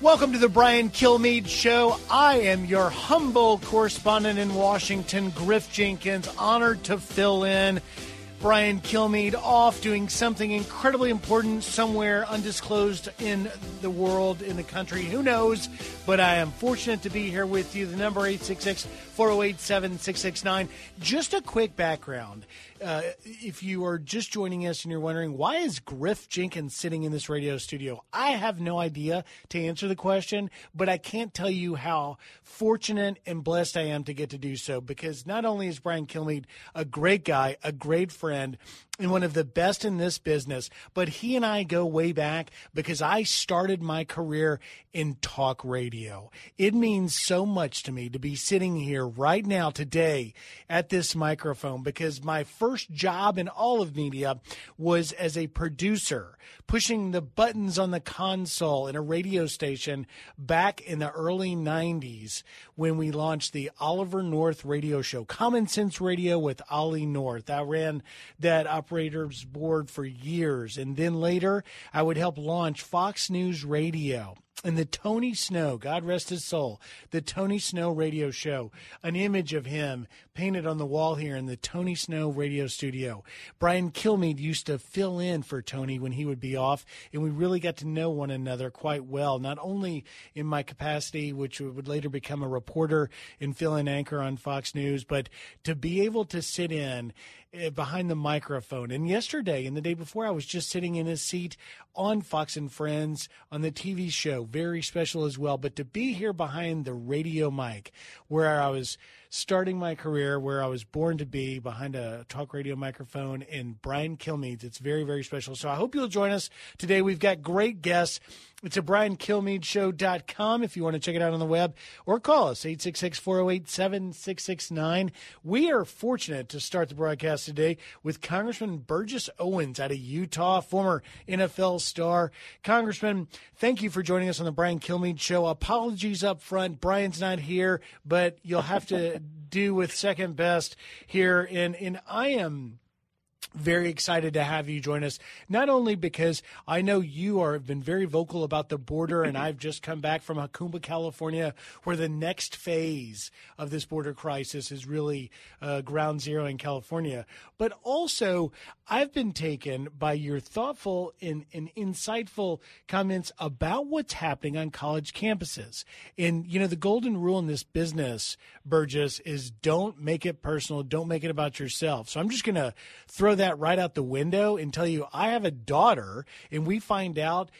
Welcome to the Brian Kilmeade Show. I am your humble correspondent in Washington, Griff Jenkins. Honored to fill in. Brian Kilmeade off doing something incredibly important somewhere undisclosed in the world, in the country. Who knows? But I am fortunate to be here with you. The number 866 408 7669. Just a quick background. Uh, if you are just joining us and you're wondering why is Griff Jenkins sitting in this radio studio, I have no idea to answer the question, but I can't tell you how fortunate and blessed I am to get to do so because not only is Brian Kilmeade a great guy, a great friend, and one of the best in this business. But he and I go way back because I started my career in talk radio. It means so much to me to be sitting here right now today at this microphone because my first job in all of media was as a producer, pushing the buttons on the console in a radio station back in the early 90s when we launched the Oliver North radio show, Common Sense Radio with Ollie North. I ran that operators board for years. And then later, I would help launch Fox News Radio and the Tony Snow, God rest his soul, the Tony Snow radio show, an image of him painted on the wall here in the Tony Snow radio studio. Brian Kilmeade used to fill in for Tony when he would be off, and we really got to know one another quite well, not only in my capacity, which would later become a reporter and fill in anchor on Fox News, but to be able to sit in eh, behind the microphone. And yesterday and the day before, I was just sitting in his seat on Fox and Friends on the TV show, very special as well. But to be here behind the radio mic, where I was starting my career, where I was born to be behind a talk radio microphone in Brian Kilmeade, it's very, very special. So I hope you'll join us today. We've got great guests. It's at briankilmeadeshow.com if you want to check it out on the web or call us 866-408-7669. We are fortunate to start the broadcast today with Congressman Burgess Owens out of Utah, former NFL star. Congressman, thank you for joining us on the Brian Kilmeade show. Apologies up front. Brian's not here, but you'll have to do with second best here and and I am very excited to have you join us. Not only because I know you are have been very vocal about the border, and I've just come back from Jacumba, California, where the next phase of this border crisis is really uh, ground zero in California. But also, I've been taken by your thoughtful and, and insightful comments about what's happening on college campuses. And you know, the golden rule in this business, Burgess, is don't make it personal, don't make it about yourself. So I'm just going to throw that right out the window and tell you I have a daughter, and we find out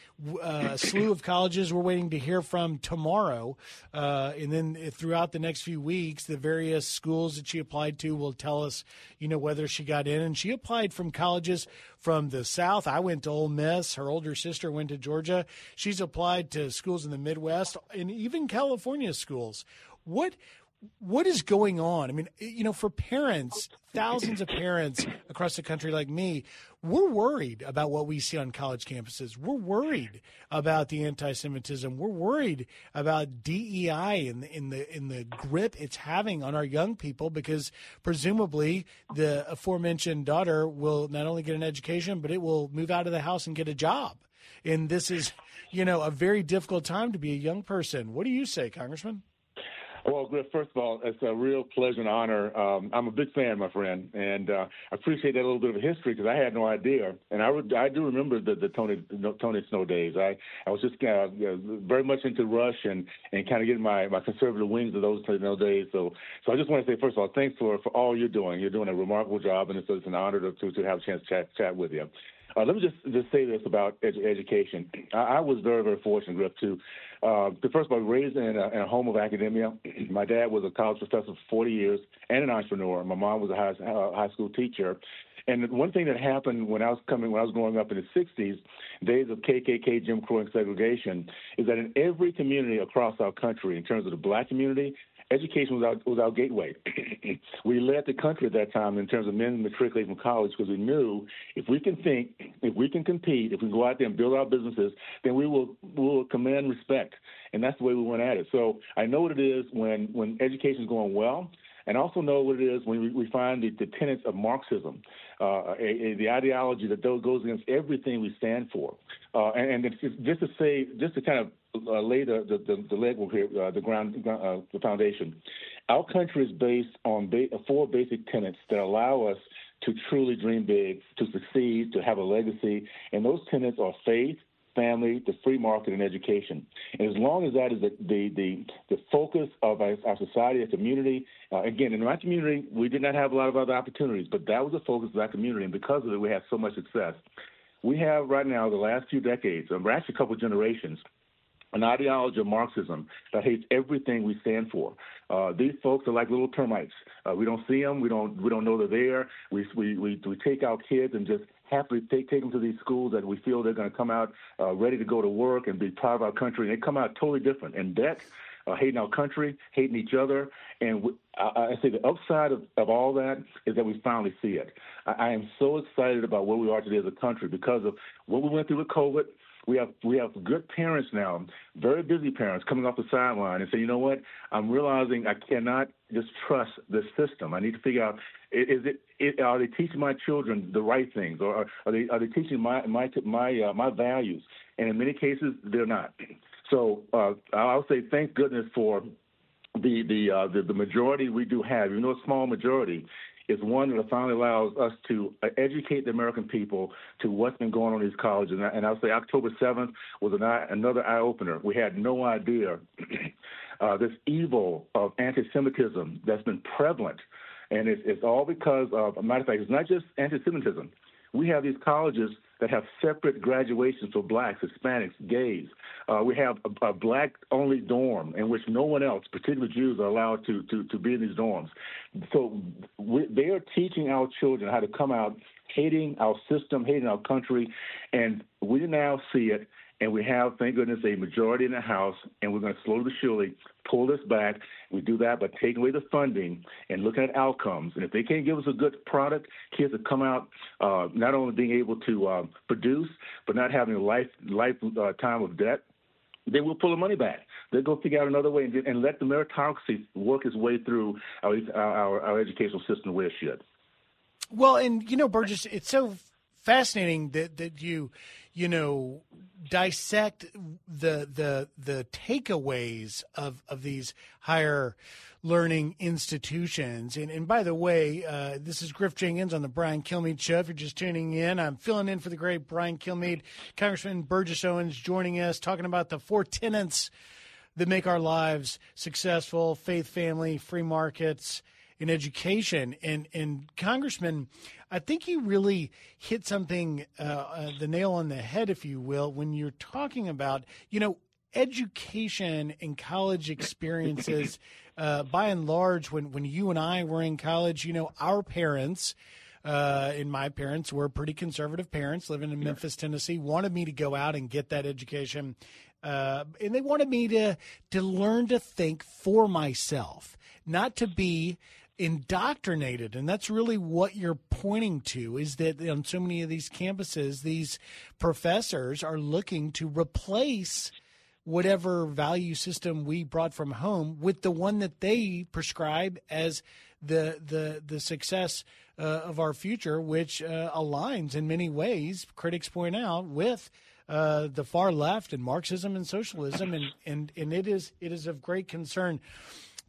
uh, a slew of colleges we're waiting to hear from tomorrow. Uh, and then throughout the next few weeks, the various schools that she applied to will tell us, you know, whether she got in. And she applied from colleges from the South. I went to Ole Miss. Her older sister went to Georgia. She's applied to schools in the Midwest and even California schools. What what is going on? I mean, you know, for parents, thousands of parents across the country like me, we're worried about what we see on college campuses. We're worried about the anti-Semitism. We're worried about DEI and in the in the grip it's having on our young people because presumably the aforementioned daughter will not only get an education but it will move out of the house and get a job. And this is, you know, a very difficult time to be a young person. What do you say, Congressman? Well, Griff, first of all, it's a real pleasure and honor. Um, I'm a big fan, my friend, and uh, I appreciate that little bit of history because I had no idea. And I, would, I do remember the, the Tony the Tony Snow days. I, I was just uh, very much into Rush and, and kind of getting my, my conservative wings of those, those days. So so I just want to say, first of all, thanks for, for all you're doing. You're doing a remarkable job, and it's, it's an honor to, to, to have a chance to chat, chat with you. Uh, let me just just say this about edu- education. I, I was very very fortunate, Griff, to uh, first of all raised in a, in a home of academia. My dad was a college professor for 40 years and an entrepreneur. My mom was a high, uh, high school teacher. And one thing that happened when I was coming, when I was growing up in the '60s, days of KKK, Jim Crow, and segregation, is that in every community across our country, in terms of the black community, education was our, was our gateway. we led the country at that time in terms of men matriculating from college because we knew if we can think, if we can compete, if we go out there and build our businesses, then we will will command respect, and that's the way we went at it. So I know what it is when when education is going well and also know what it is when we, find the, the tenets of Marxism, uh, a, a, the ideology that goes against everything we stand for. Uh, and, and just to say, just to kind of uh, lay the, the, the legwork here, uh, the ground, uh, the foundation. Our country is based on ba- four basic tenets that allow us to truly dream big, to succeed, to have a legacy. And those tenets are faith, family, the free market, and education. And as long as that is the the the, the focus of our, our society, our community, uh, again, in my community, we did not have a lot of other opportunities, but that was the focus of our community, and because of it, we had so much success. We have right now, the last few decades, or actually a couple of generations, an ideology of Marxism that hates everything we stand for. Uh, these folks are like little termites. Uh, we don't see them. We don't. We don't know they're there. We we we, we take our kids and just happily take take them to these schools that we feel they're going to come out uh, ready to go to work and be proud of our country. And they come out totally different in debt. Uh, hating our country, hating each other, and we, I, I say the upside of, of all that is that we finally see it. I, I am so excited about where we are today as a country because of what we went through with COVID, we have we have good parents now, very busy parents coming off the sideline and say, you know what, I'm realizing I cannot just trust the system. I need to figure out is it, it are they teaching my children the right things, or are they are they teaching my my my uh, my values? And in many cases, they're not. So uh, I'll say thank goodness for the the, uh, the the majority we do have, even though a small majority, is one that finally allows us to uh, educate the American people to what's been going on in these colleges. And, I, and I'll say October 7th was an eye, another eye opener. We had no idea uh, this evil of anti Semitism that's been prevalent. And it's, it's all because of, a matter of fact, it's not just anti Semitism. We have these colleges that have separate graduations for blacks, Hispanics, gays. Uh, we have a, a black only dorm in which no one else, particularly Jews, are allowed to, to, to be in these dorms. So we, they are teaching our children how to come out hating our system, hating our country, and we now see it and we have, thank goodness, a majority in the House, and we're going to slowly but surely pull this back. We do that by taking away the funding and looking at outcomes. And if they can't give us a good product, kids will come out uh, not only being able to uh, produce, but not having a life lifetime uh, of debt. They will pull the money back. They'll go figure out another way and, and let the meritocracy work its way through our, our, our educational system the way it should. Well, and you know, Burgess, it's so fascinating that that you you know dissect the the the takeaways of of these higher learning institutions. And, and by the way, uh, this is Griff Jenkins on the Brian Kilmeade Show. If you're just tuning in, I'm filling in for the great Brian Kilmeade. Congressman Burgess Owens joining us, talking about the four tenets that make our lives successful faith, family, free markets, and education. And, and Congressman, I think you really hit something, uh, uh, the nail on the head, if you will, when you're talking about, you know, education and college experiences. Uh, by and large, when when you and I were in college, you know, our parents. Uh, and my parents were pretty conservative parents living in Memphis, Tennessee, wanted me to go out and get that education. Uh, and they wanted me to to learn to think for myself, not to be indoctrinated and that's really what you're pointing to is that on so many of these campuses these professors are looking to replace whatever value system we brought from home with the one that they prescribe as the the the success uh, of our future which uh, aligns in many ways critics point out with uh, the far left and Marxism and socialism, and, and, and it is it is of great concern.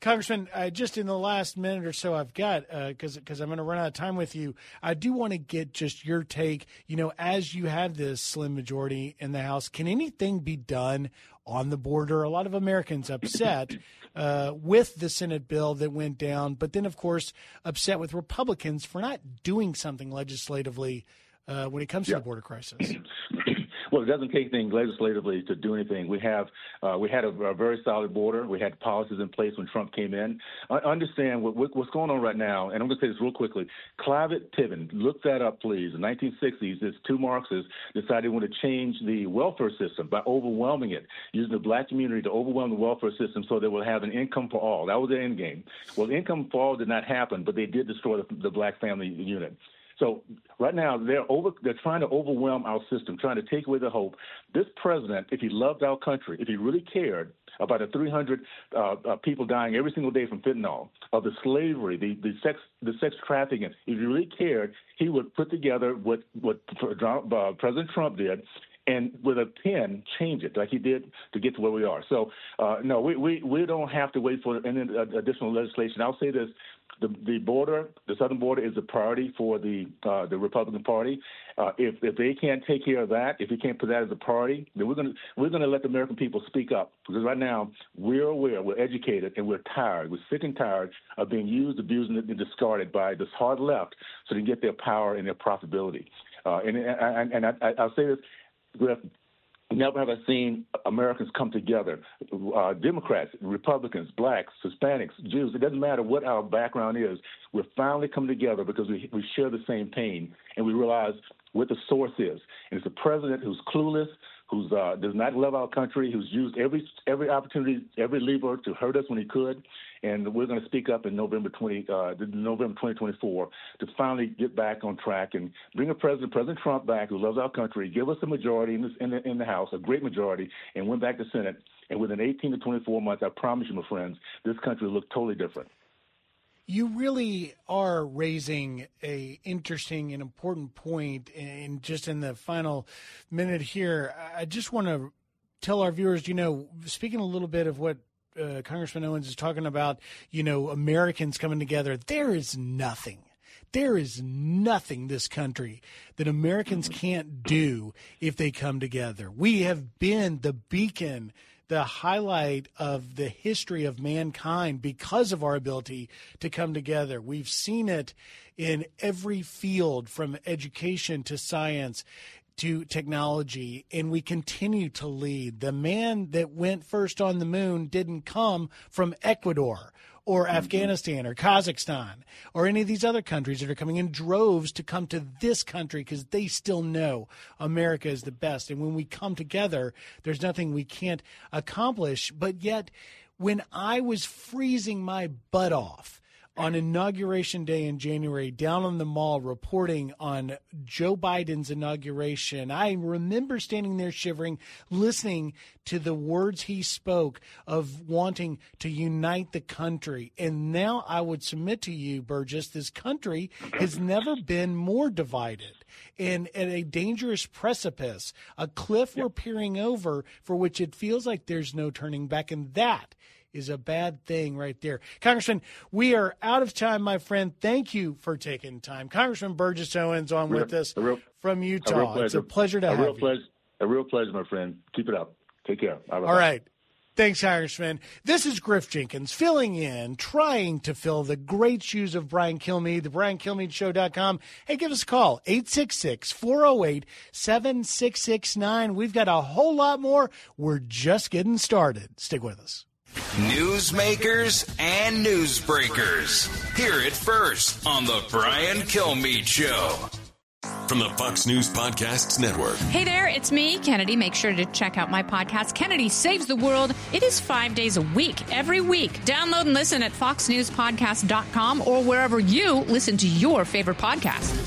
Congressman, uh, just in the last minute or so I've got, because uh, because I'm going to run out of time with you, I do want to get just your take. You know, as you have this slim majority in the House, can anything be done on the border? A lot of Americans upset uh, with the Senate bill that went down, but then, of course, upset with Republicans for not doing something legislatively uh, when it comes to the border crisis. Well, it doesn't take anything legislatively to do anything. We have uh, we had a, a, very solid border. We had policies in place when Trump came in. I understand what, what's going on right now, and I'm going to say this real quickly. Cloward Piven, look that up, please. In the 1960s, these two Marxists decided they want to change the welfare system by overwhelming it, using the black community to overwhelm the welfare system so they will have an income for all. That was the end game. Well, income for all did not happen, but they did destroy the, the black family unit. So right now they're over they're trying to overwhelm our system, trying to take away the hope. This president, if he loved our country, if he really cared about the 300 uh, uh, people dying every single day from fentanyl, of the slavery, the, the sex the sex trafficking, if he really cared, he would put together what what uh, President Trump did and with a pen change it like he did to get to where we are. So uh, no, we, we we don't have to wait for any additional legislation. I'll say this: the, the border, the southern border, is a priority for the uh, the Republican Party. Uh, if if they can't take care of that, if they can't put that as a priority, then we're gonna we're gonna let the American people speak up because right now we're aware, we're educated, and we're tired. We're sick and tired of being used, abused, and discarded by this hard left so they can get their power and their profitability. Uh, and and, and I, I'll say this. Never have I seen Americans come together, uh, Democrats, Republicans, blacks, Hispanics, Jews. It doesn't matter what our background is. We're finally come together because we, we share the same pain and we realize what the source is. And it's a president who's clueless, who uh, does not love our country, who's used every every opportunity, every lever to hurt us when he could, and we're going to speak up in November 20, uh, November 2024 to finally get back on track and bring a president, President Trump, back who loves our country, give us a majority in, this, in, the, in the House, a great majority, and win back the Senate. And within 18 to 24 months, I promise you, my friends, this country will look totally different you really are raising a interesting and important point. point and just in the final minute here i just want to tell our viewers you know speaking a little bit of what uh, congressman owens is talking about you know americans coming together there is nothing there is nothing this country that Americans can't do if they come together. We have been the beacon the highlight of the history of mankind because of our ability to come together. We've seen it in every field from education to science to technology, and we continue to lead. The man that went first on the moon didn't come from Ecuador or mm-hmm. Afghanistan or Kazakhstan or any of these other countries that are coming in droves to come to this country because they still know America is the best. And when we come together, there's nothing we can't accomplish. But yet, when I was freezing my butt off, on inauguration day in January down on the mall reporting on Joe Biden's inauguration. I remember standing there shivering, listening to the words he spoke of wanting to unite the country. And now I would submit to you, Burgess, this country has never been more divided and at a dangerous precipice, a cliff yep. we're peering over for which it feels like there's no turning back. And that is a bad thing right there. Congressman, we are out of time, my friend. Thank you for taking time. Congressman Burgess Owens on real, with us real, from Utah. A it's a pleasure to a have real you. Pleasure, a real pleasure, my friend. Keep it up. Take care. All right. Thanks, Congressman. This is Griff Jenkins filling in, trying to fill the great shoes of Brian Kilmeade, the BrianKilmeadeShow.com. Hey, give us a call, 866 408 7669. We've got a whole lot more. We're just getting started. Stick with us. Newsmakers and newsbreakers. Hear it first on The Brian Kilmeade Show. From the Fox News Podcasts Network. Hey there, it's me, Kennedy. Make sure to check out my podcast, Kennedy Saves the World. It is five days a week, every week. Download and listen at foxnewspodcast.com or wherever you listen to your favorite podcast.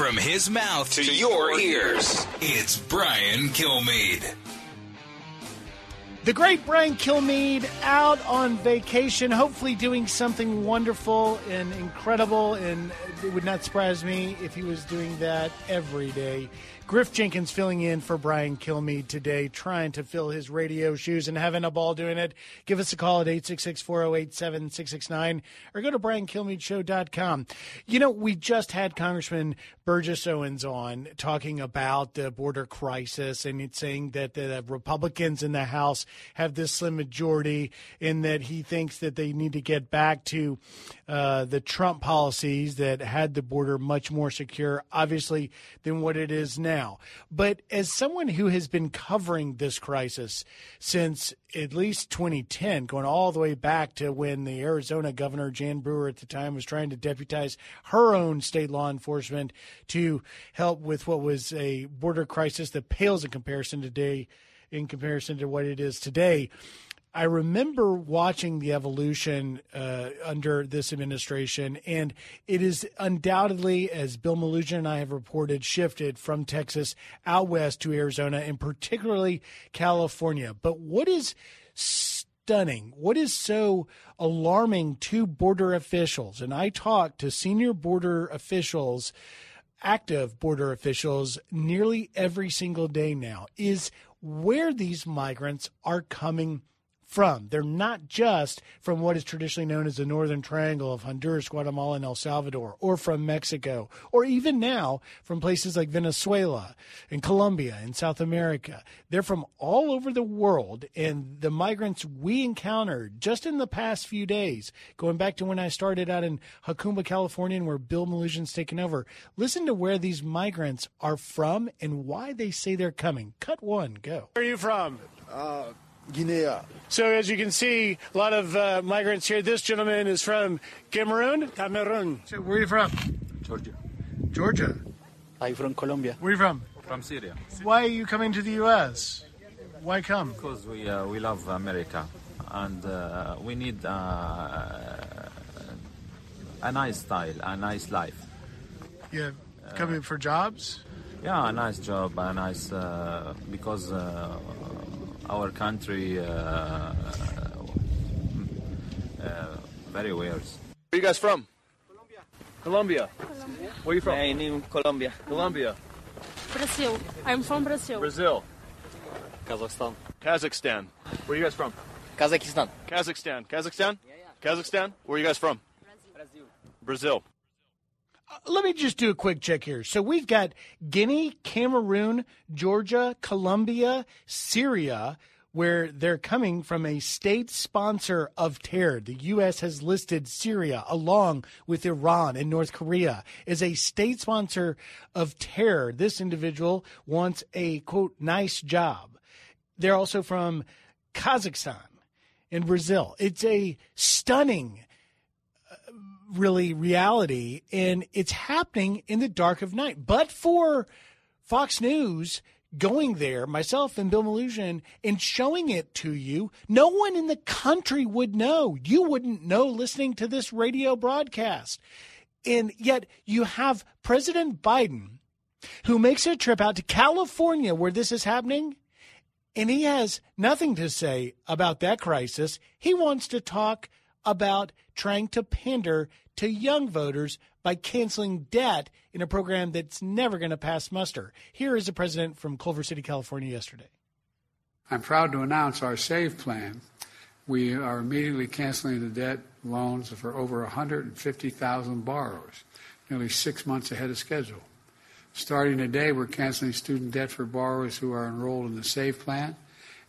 From his mouth to, to your ears, it's Brian Kilmeade. The great Brian Kilmeade out on vacation, hopefully doing something wonderful and incredible. And it would not surprise me if he was doing that every day. Griff Jenkins filling in for Brian Kilmeade today, trying to fill his radio shoes and having a ball doing it. Give us a call at 866 408 7669 or go to briankilmeadeshow.com. You know, we just had Congressman Burgess Owens on talking about the border crisis and it's saying that the Republicans in the House have this slim majority and that he thinks that they need to get back to uh, the Trump policies that had the border much more secure, obviously, than what it is now. But as someone who has been covering this crisis since at least 2010, going all the way back to when the Arizona governor, Jan Brewer, at the time, was trying to deputize her own state law enforcement to help with what was a border crisis that pales in comparison today, in comparison to what it is today. I remember watching the evolution uh, under this administration, and it is undoubtedly, as Bill Melugin and I have reported, shifted from Texas out west to Arizona and particularly California. But what is stunning, what is so alarming to border officials, and I talk to senior border officials active border officials nearly every single day now is where these migrants are coming from. They're not just from what is traditionally known as the Northern Triangle of Honduras, Guatemala, and El Salvador, or from Mexico, or even now from places like Venezuela and Colombia and South America. They're from all over the world, and the migrants we encountered just in the past few days, going back to when I started out in Jacumba, California, and where Bill Melugin's taken over, listen to where these migrants are from and why they say they're coming. Cut one, go. Where are you from? Uh, Guinea. So, as you can see, a lot of uh, migrants here. This gentleman is from Cameroon. Cameroon. So, where are you from? Georgia. Georgia. I'm from Colombia. Where are you from? From Syria. Why are you coming to the U.S.? Why come? Because we uh, we love America, and uh, we need uh, a nice style, a nice life. Yeah, coming for jobs. Yeah, a nice job, a nice uh, because uh, our country uh, uh, very weird. Where are you guys from? Colombia. Colombia. Where are you from? My name Colombia. Colombia. Brazil. I'm from Brazil. Brazil. Kazakhstan. Kazakhstan. Where are you guys from? Kazakhstan. Kazakhstan. Kazakhstan? Yeah, yeah. Kazakhstan? Where are you guys from? Brazil. Brazil. Uh, let me just do a quick check here. So we've got Guinea, Cameroon, Georgia, Colombia, Syria, where they're coming from a state sponsor of terror. The U.S. has listed Syria along with Iran and North Korea as a state sponsor of terror. This individual wants a quote, nice job. They're also from Kazakhstan and Brazil. It's a stunning really reality and it's happening in the dark of night. But for Fox News going there, myself and Bill Melugin, and showing it to you, no one in the country would know. You wouldn't know listening to this radio broadcast. And yet you have President Biden who makes a trip out to California where this is happening. And he has nothing to say about that crisis. He wants to talk about trying to pander to young voters by canceling debt in a program that's never going to pass muster. Here is the president from Culver City, California, yesterday. I'm proud to announce our SAVE plan. We are immediately canceling the debt loans for over 150,000 borrowers, nearly six months ahead of schedule. Starting today, we're canceling student debt for borrowers who are enrolled in the SAVE plan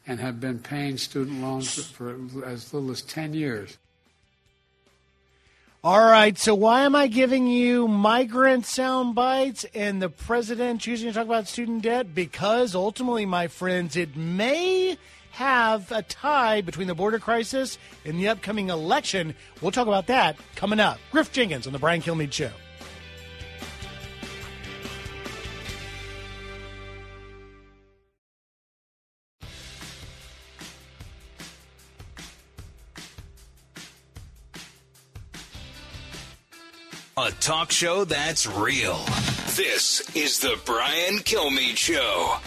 and have been paying student loans for as little as 10 years. All right, so why am I giving you migrant sound bites and the president choosing to talk about student debt? Because ultimately, my friends, it may have a tie between the border crisis and the upcoming election. We'll talk about that coming up. Griff Jenkins on the Brian Kilmeade Show. A talk show that's real. This is the Brian Kilmeade Show.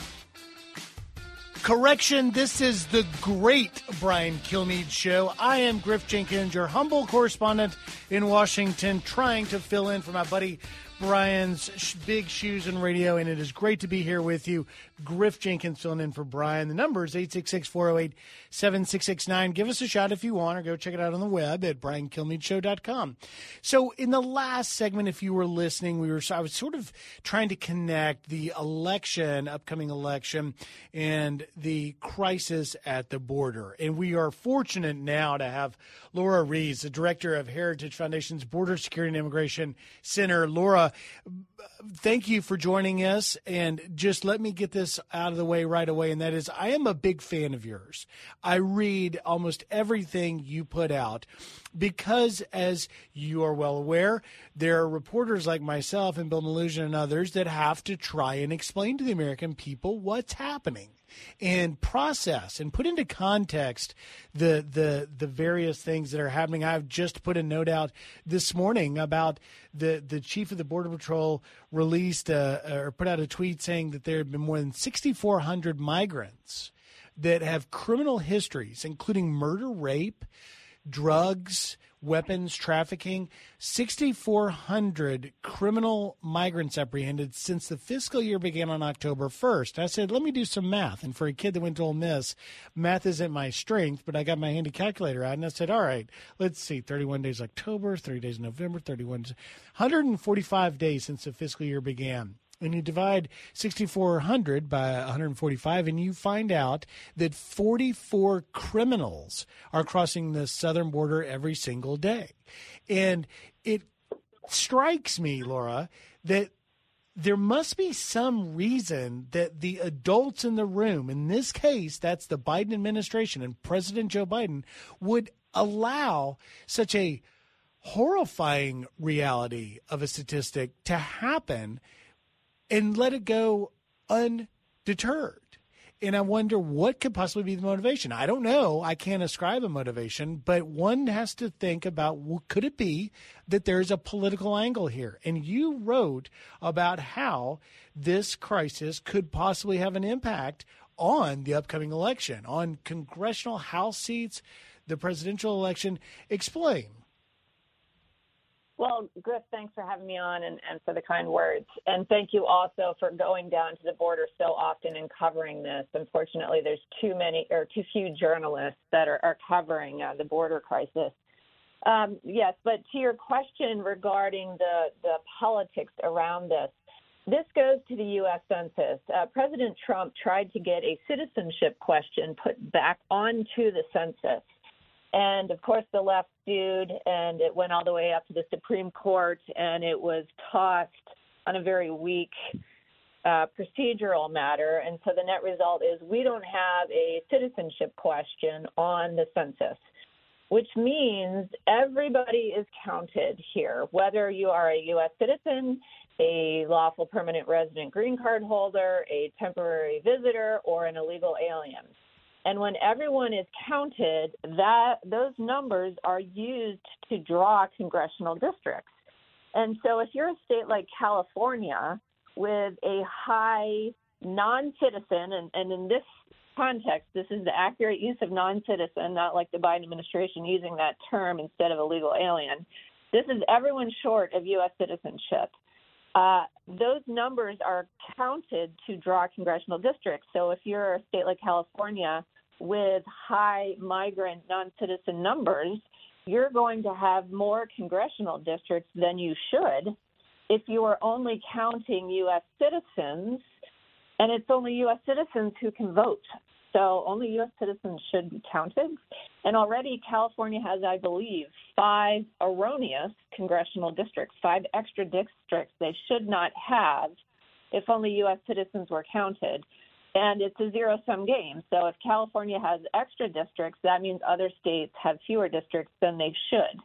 Correction, this is the great Brian Kilmeade show. I am Griff Jenkins, your humble correspondent in Washington, trying to fill in for my buddy Brian's big shoes and radio, and it is great to be here with you. Griff Jenkins filling in for Brian. The number is 866 408 7669. Give us a shot if you want, or go check it out on the web at briankilmeadeshow.com. So, in the last segment, if you were listening, we were I was sort of trying to connect the election, upcoming election, and the crisis at the border. And we are fortunate now to have Lora Ries, the director of Heritage Foundation's Border Security and Immigration Center. Lora, thank you for joining us. And just let me get this out of the way right away. And that is, I am a big fan of yours. I read almost everything you put out because, as you are well aware, there are reporters like myself and Bill Melugin and others that have to try and explain to the American people what's happening and process and put into context the the the various things that are happening. I've just put a note out this morning about the the chief of the border patrol released uh, or put out a tweet saying that there have been more than 6,400 migrants that have criminal histories, including murder, rape, drugs, weapons trafficking, 6,400 criminal migrants apprehended since the fiscal year began on October 1st. I said, let me do some math. And for a kid that went to Ole Miss, math isn't my strength, but I got my handy calculator out and I said, all right, let's see, 31 days October, 30 days November, 31, 145 days since the fiscal year began and you divide 6400 by 145 and you find out that 44 criminals are crossing the southern border every single day. And it strikes me lora that there must be some reason that the adults in the room in this case that's the biden administration and president joe biden would allow such a horrifying reality of a statistic to happen and let it go undeterred. And I wonder what could possibly be the motivation. I don't know. I can't ascribe a motivation, but one has to think about what could it be that there's a political angle here. And you wrote about how this crisis could possibly have an impact on the upcoming election, on congressional House seats, the presidential election. Explain. Well, Griff, thanks for having me on and, and for the kind words. And thank you also for going down to the border so often and covering this. Unfortunately, there's too many or too few journalists that are, are covering uh, the border crisis. Um, yes, but to your question regarding the, the politics around this, this goes to the U.S. Census. Uh, President Trump tried to get a citizenship question put back onto the census. And of course, the left sued, and it went all the way up to the Supreme Court, and it was tossed on a very weak uh, procedural matter. And so the net result is we don't have a citizenship question on the census, which means everybody is counted here, whether you are a U.S. citizen, a lawful permanent resident green card holder, a temporary visitor, or an illegal alien. And when everyone is counted, that those numbers are used to draw congressional districts. And so if you're a state like California with a high non-citizen, and, and in this context, this is the accurate use of non-citizen, not like the Biden administration using that term instead of illegal alien. This is everyone short of U.S. citizenship. Uh, those numbers are counted to draw congressional districts. So if you're a state like California with high migrant non citizen numbers, you're going to have more congressional districts than you should if you are only counting U.S. citizens, and it's only U.S. citizens who can vote. So only U.S. citizens should be counted. And already California has, I believe, five erroneous congressional districts, five extra districts they should not have if only U.S. citizens were counted and it's a zero sum game. So if California has extra districts, that means other states have fewer districts than they should.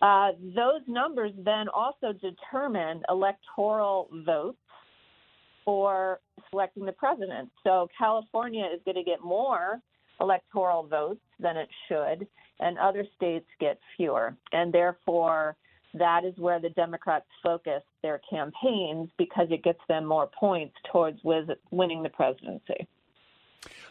Uh, those numbers then also determine electoral votes for selecting the president. So California is going to get more electoral votes than it should, and other states get fewer. And therefore, that is where the Democrats focus their campaigns because it gets them more points towards winning the presidency.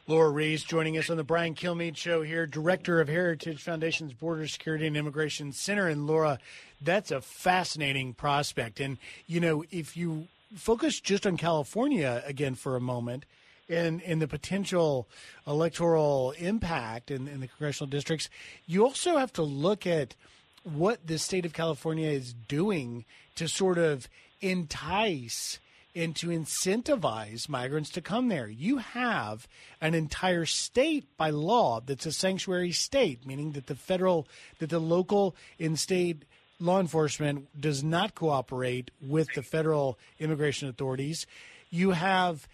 Lora Ries joining us on the Brian Kilmeade Show here, director of Heritage Foundation's Border Security and Immigration Center. And Lora, that's a fascinating prospect. And, you know, if you focus just on California again for a moment, and, and the potential electoral impact in, in the congressional districts, you also have to look at what the state of California is doing to sort of entice and to incentivize migrants to come there. You have an entire state by law that's a sanctuary state, meaning that the federal, that the local and state law enforcement does not cooperate with the federal immigration authorities. You have,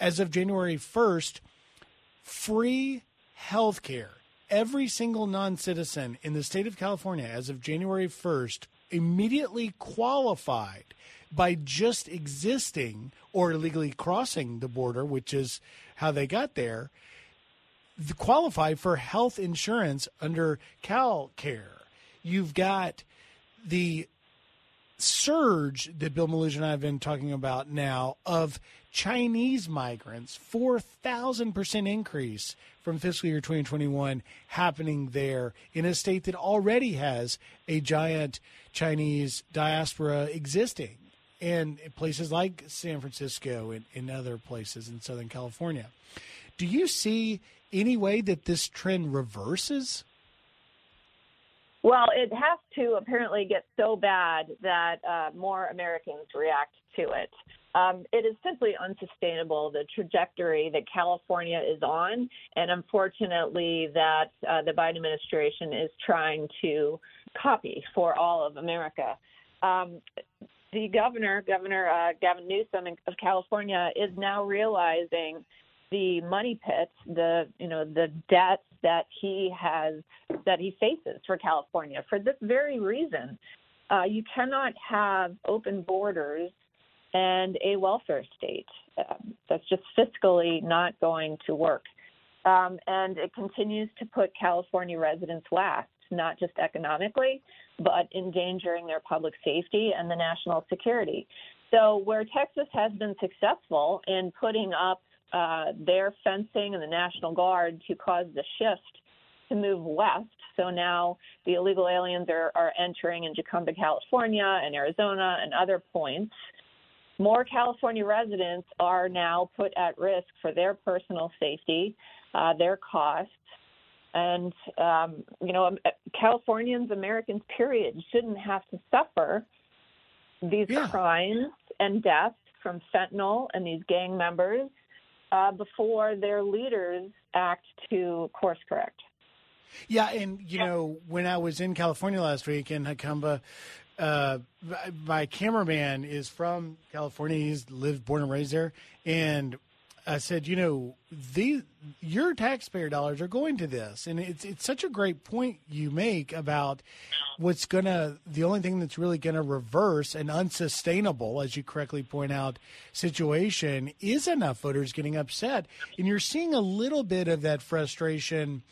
as of January 1st, free health care. Every single non citizen in the state of California, as of January 1st, immediately qualified by just existing or illegally crossing the border, which is how they got there, qualify for health insurance under CalCare. You've got the surge that Bill Melugin and I have been talking about now of Chinese migrants, 4,000% increase from fiscal year 2021 happening there in a state that already has a giant Chinese diaspora existing and places like San Francisco and, and other places in Southern California. Do you see any way that this trend reverses? Well, it has to apparently get so bad that uh, more Americans react to it. Um, it is simply unsustainable the trajectory that California is on, and unfortunately, that uh, the Biden administration is trying to copy for all of America. Um, the governor, Governor uh, Gavin Newsom of California, is now realizing the money pit, the you know the debts that he has that he faces for California for this very reason. Uh, you cannot have open borders and a welfare state. Um, that's just fiscally not going to work. Um, and it continues to put California residents last, not just economically, but endangering their public safety and the national security. So, where Texas has been successful in putting up uh, their fencing and the National Guard to cause the shift to move west, so now the illegal aliens are, are entering in Jacumba, California, and Arizona, and other points. More California residents are now put at risk for their personal safety, uh, their costs, and, um, you know, Californians, Americans, period, shouldn't have to suffer these yeah. crimes and deaths from fentanyl and these gang members uh, before their leaders act to course correct. Yeah, and you know, when I was in California last week in Jacumba, uh, my cameraman is from California. He's lived, born and raised there, and I said, you know, the your taxpayer dollars are going to this, and it's it's such a great point you make about what's gonna the only thing that's really gonna reverse an unsustainable, as you correctly point out, situation is enough voters getting upset, and you're seeing a little bit of that frustration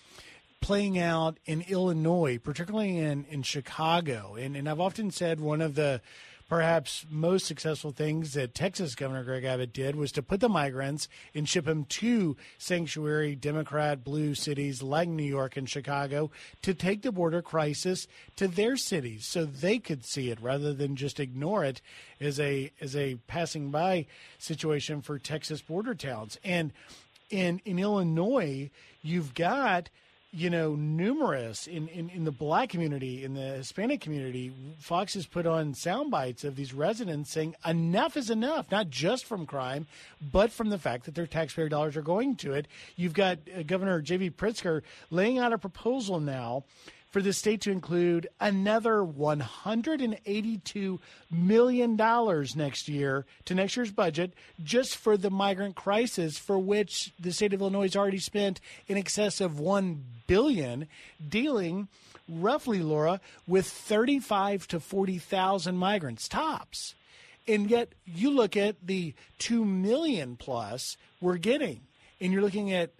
playing out in Illinois, particularly in in Chicago, and and I've often said one of the perhaps most successful things that Texas Governor Greg Abbott did was to put the migrants and ship them to sanctuary Democrat blue cities like New York and Chicago to take the border crisis to their cities so they could see it rather than just ignore it as a as a passing by situation for Texas border towns. And in in Illinois, you've got you know, numerous in, in, in the black community, in the Hispanic community. Fox has put on sound bites of these residents saying enough is enough, not just from crime, but from the fact that their taxpayer dollars are going to it. You've got uh, Governor J.B. Pritzker laying out a proposal now for the state to include another $182 million next year to next year's budget just for the migrant crisis for which the state of Illinois has already spent in excess of 1 billion dealing roughly Lora with 35 to 40,000 migrants tops. And yet you look at the 2 million plus we're getting and you're looking at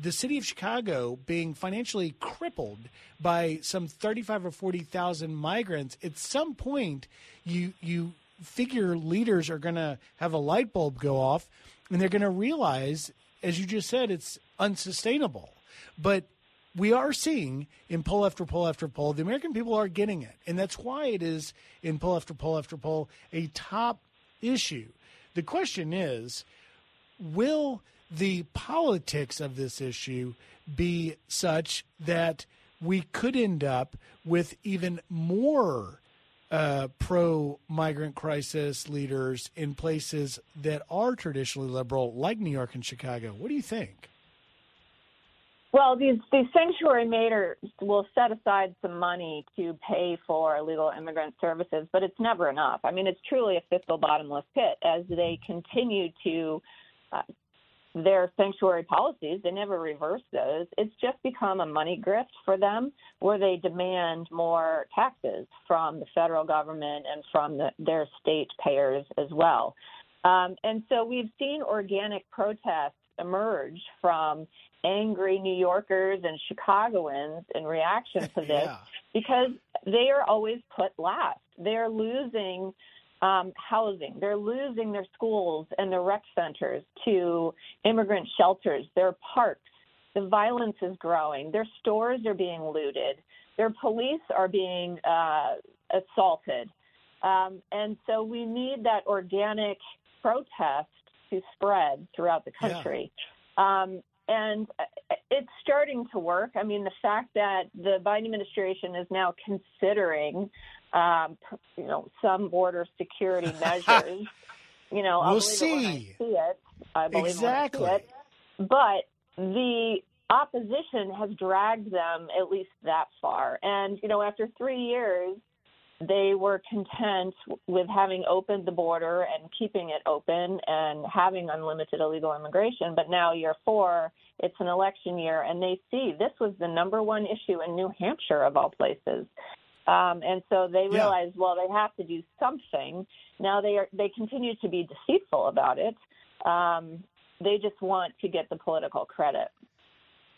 the city of Chicago being financially crippled by some 35 or 40,000 migrants, at some point you you figure leaders are going to have a light bulb go off and they're going to realize as you just said it's unsustainable. But we are seeing in poll after poll after poll, the American people are getting it. And that's why it is in poll after poll after poll a top issue. The question is will the politics of this issue be such that we could end up with even more uh, pro migrant crisis leaders in places that are traditionally liberal, like New York and Chicago? What do you think? Well, these these sanctuary makers will set aside some money to pay for illegal immigrant services, but it's never enough. I mean, it's truly a fiscal bottomless pit as they continue to uh, their sanctuary policies. They never reverse those. It's just become a money grift for them, where they demand more taxes from the federal government and from the, their state payers as well. Um, and so we've seen organic protests emerge from angry New Yorkers and Chicagoans in reaction to this Yeah. because they are always put last. They're losing um, housing. They're losing their schools and their rec centers to immigrant shelters, their parks. The violence is growing. Their stores are being looted. Their police are being uh, assaulted. Um, and so we need that organic protest to spread throughout the country. Um, and uh, it's starting to work. I mean, the fact that the Biden administration is now considering, um, you know, some border security measures. You know, I'll We'll believe it see. see it. I believe Exactly. it when I see it. But the opposition has dragged them at least that far. And you know, after three years, they were content with having opened the border and keeping it open and having unlimited illegal immigration. But now, year four, it's an election year, and they see this was the number one issue in New Hampshire, of all places. Um, and so they Yeah. realize, well, they have to do something. Now they are they continue to be deceitful about it. Um, they just want to get the political credit.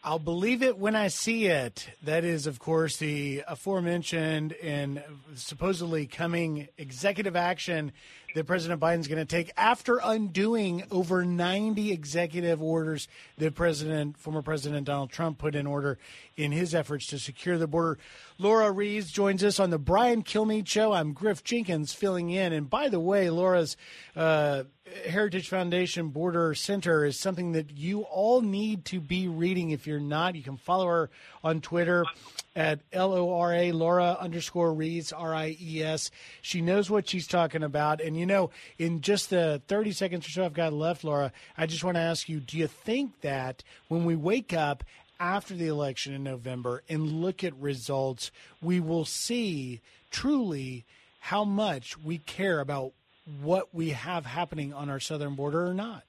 I'll believe it when I see it. That is, of course, the aforementioned and supposedly coming executive action that President Biden's going to take after undoing over 90 executive orders that President, former President Donald Trump put in order in his efforts to secure the border. Lora Ries joins us on the Brian Kilmeade Show. I'm Griff Jenkins filling in. And by the way, Lora's uh, Heritage Foundation Border Center is something that you all need to be reading. If you're not, you can follow her on Twitter at L O R A Lora underscore Ries R I E S. She knows what she's talking about. And you know, in just the 30 seconds or so I've got left, Lora, I just want to ask you: Do you think that when we wake up after the election in November and look at results, we will see truly how much we care about what we have happening on our southern border or not?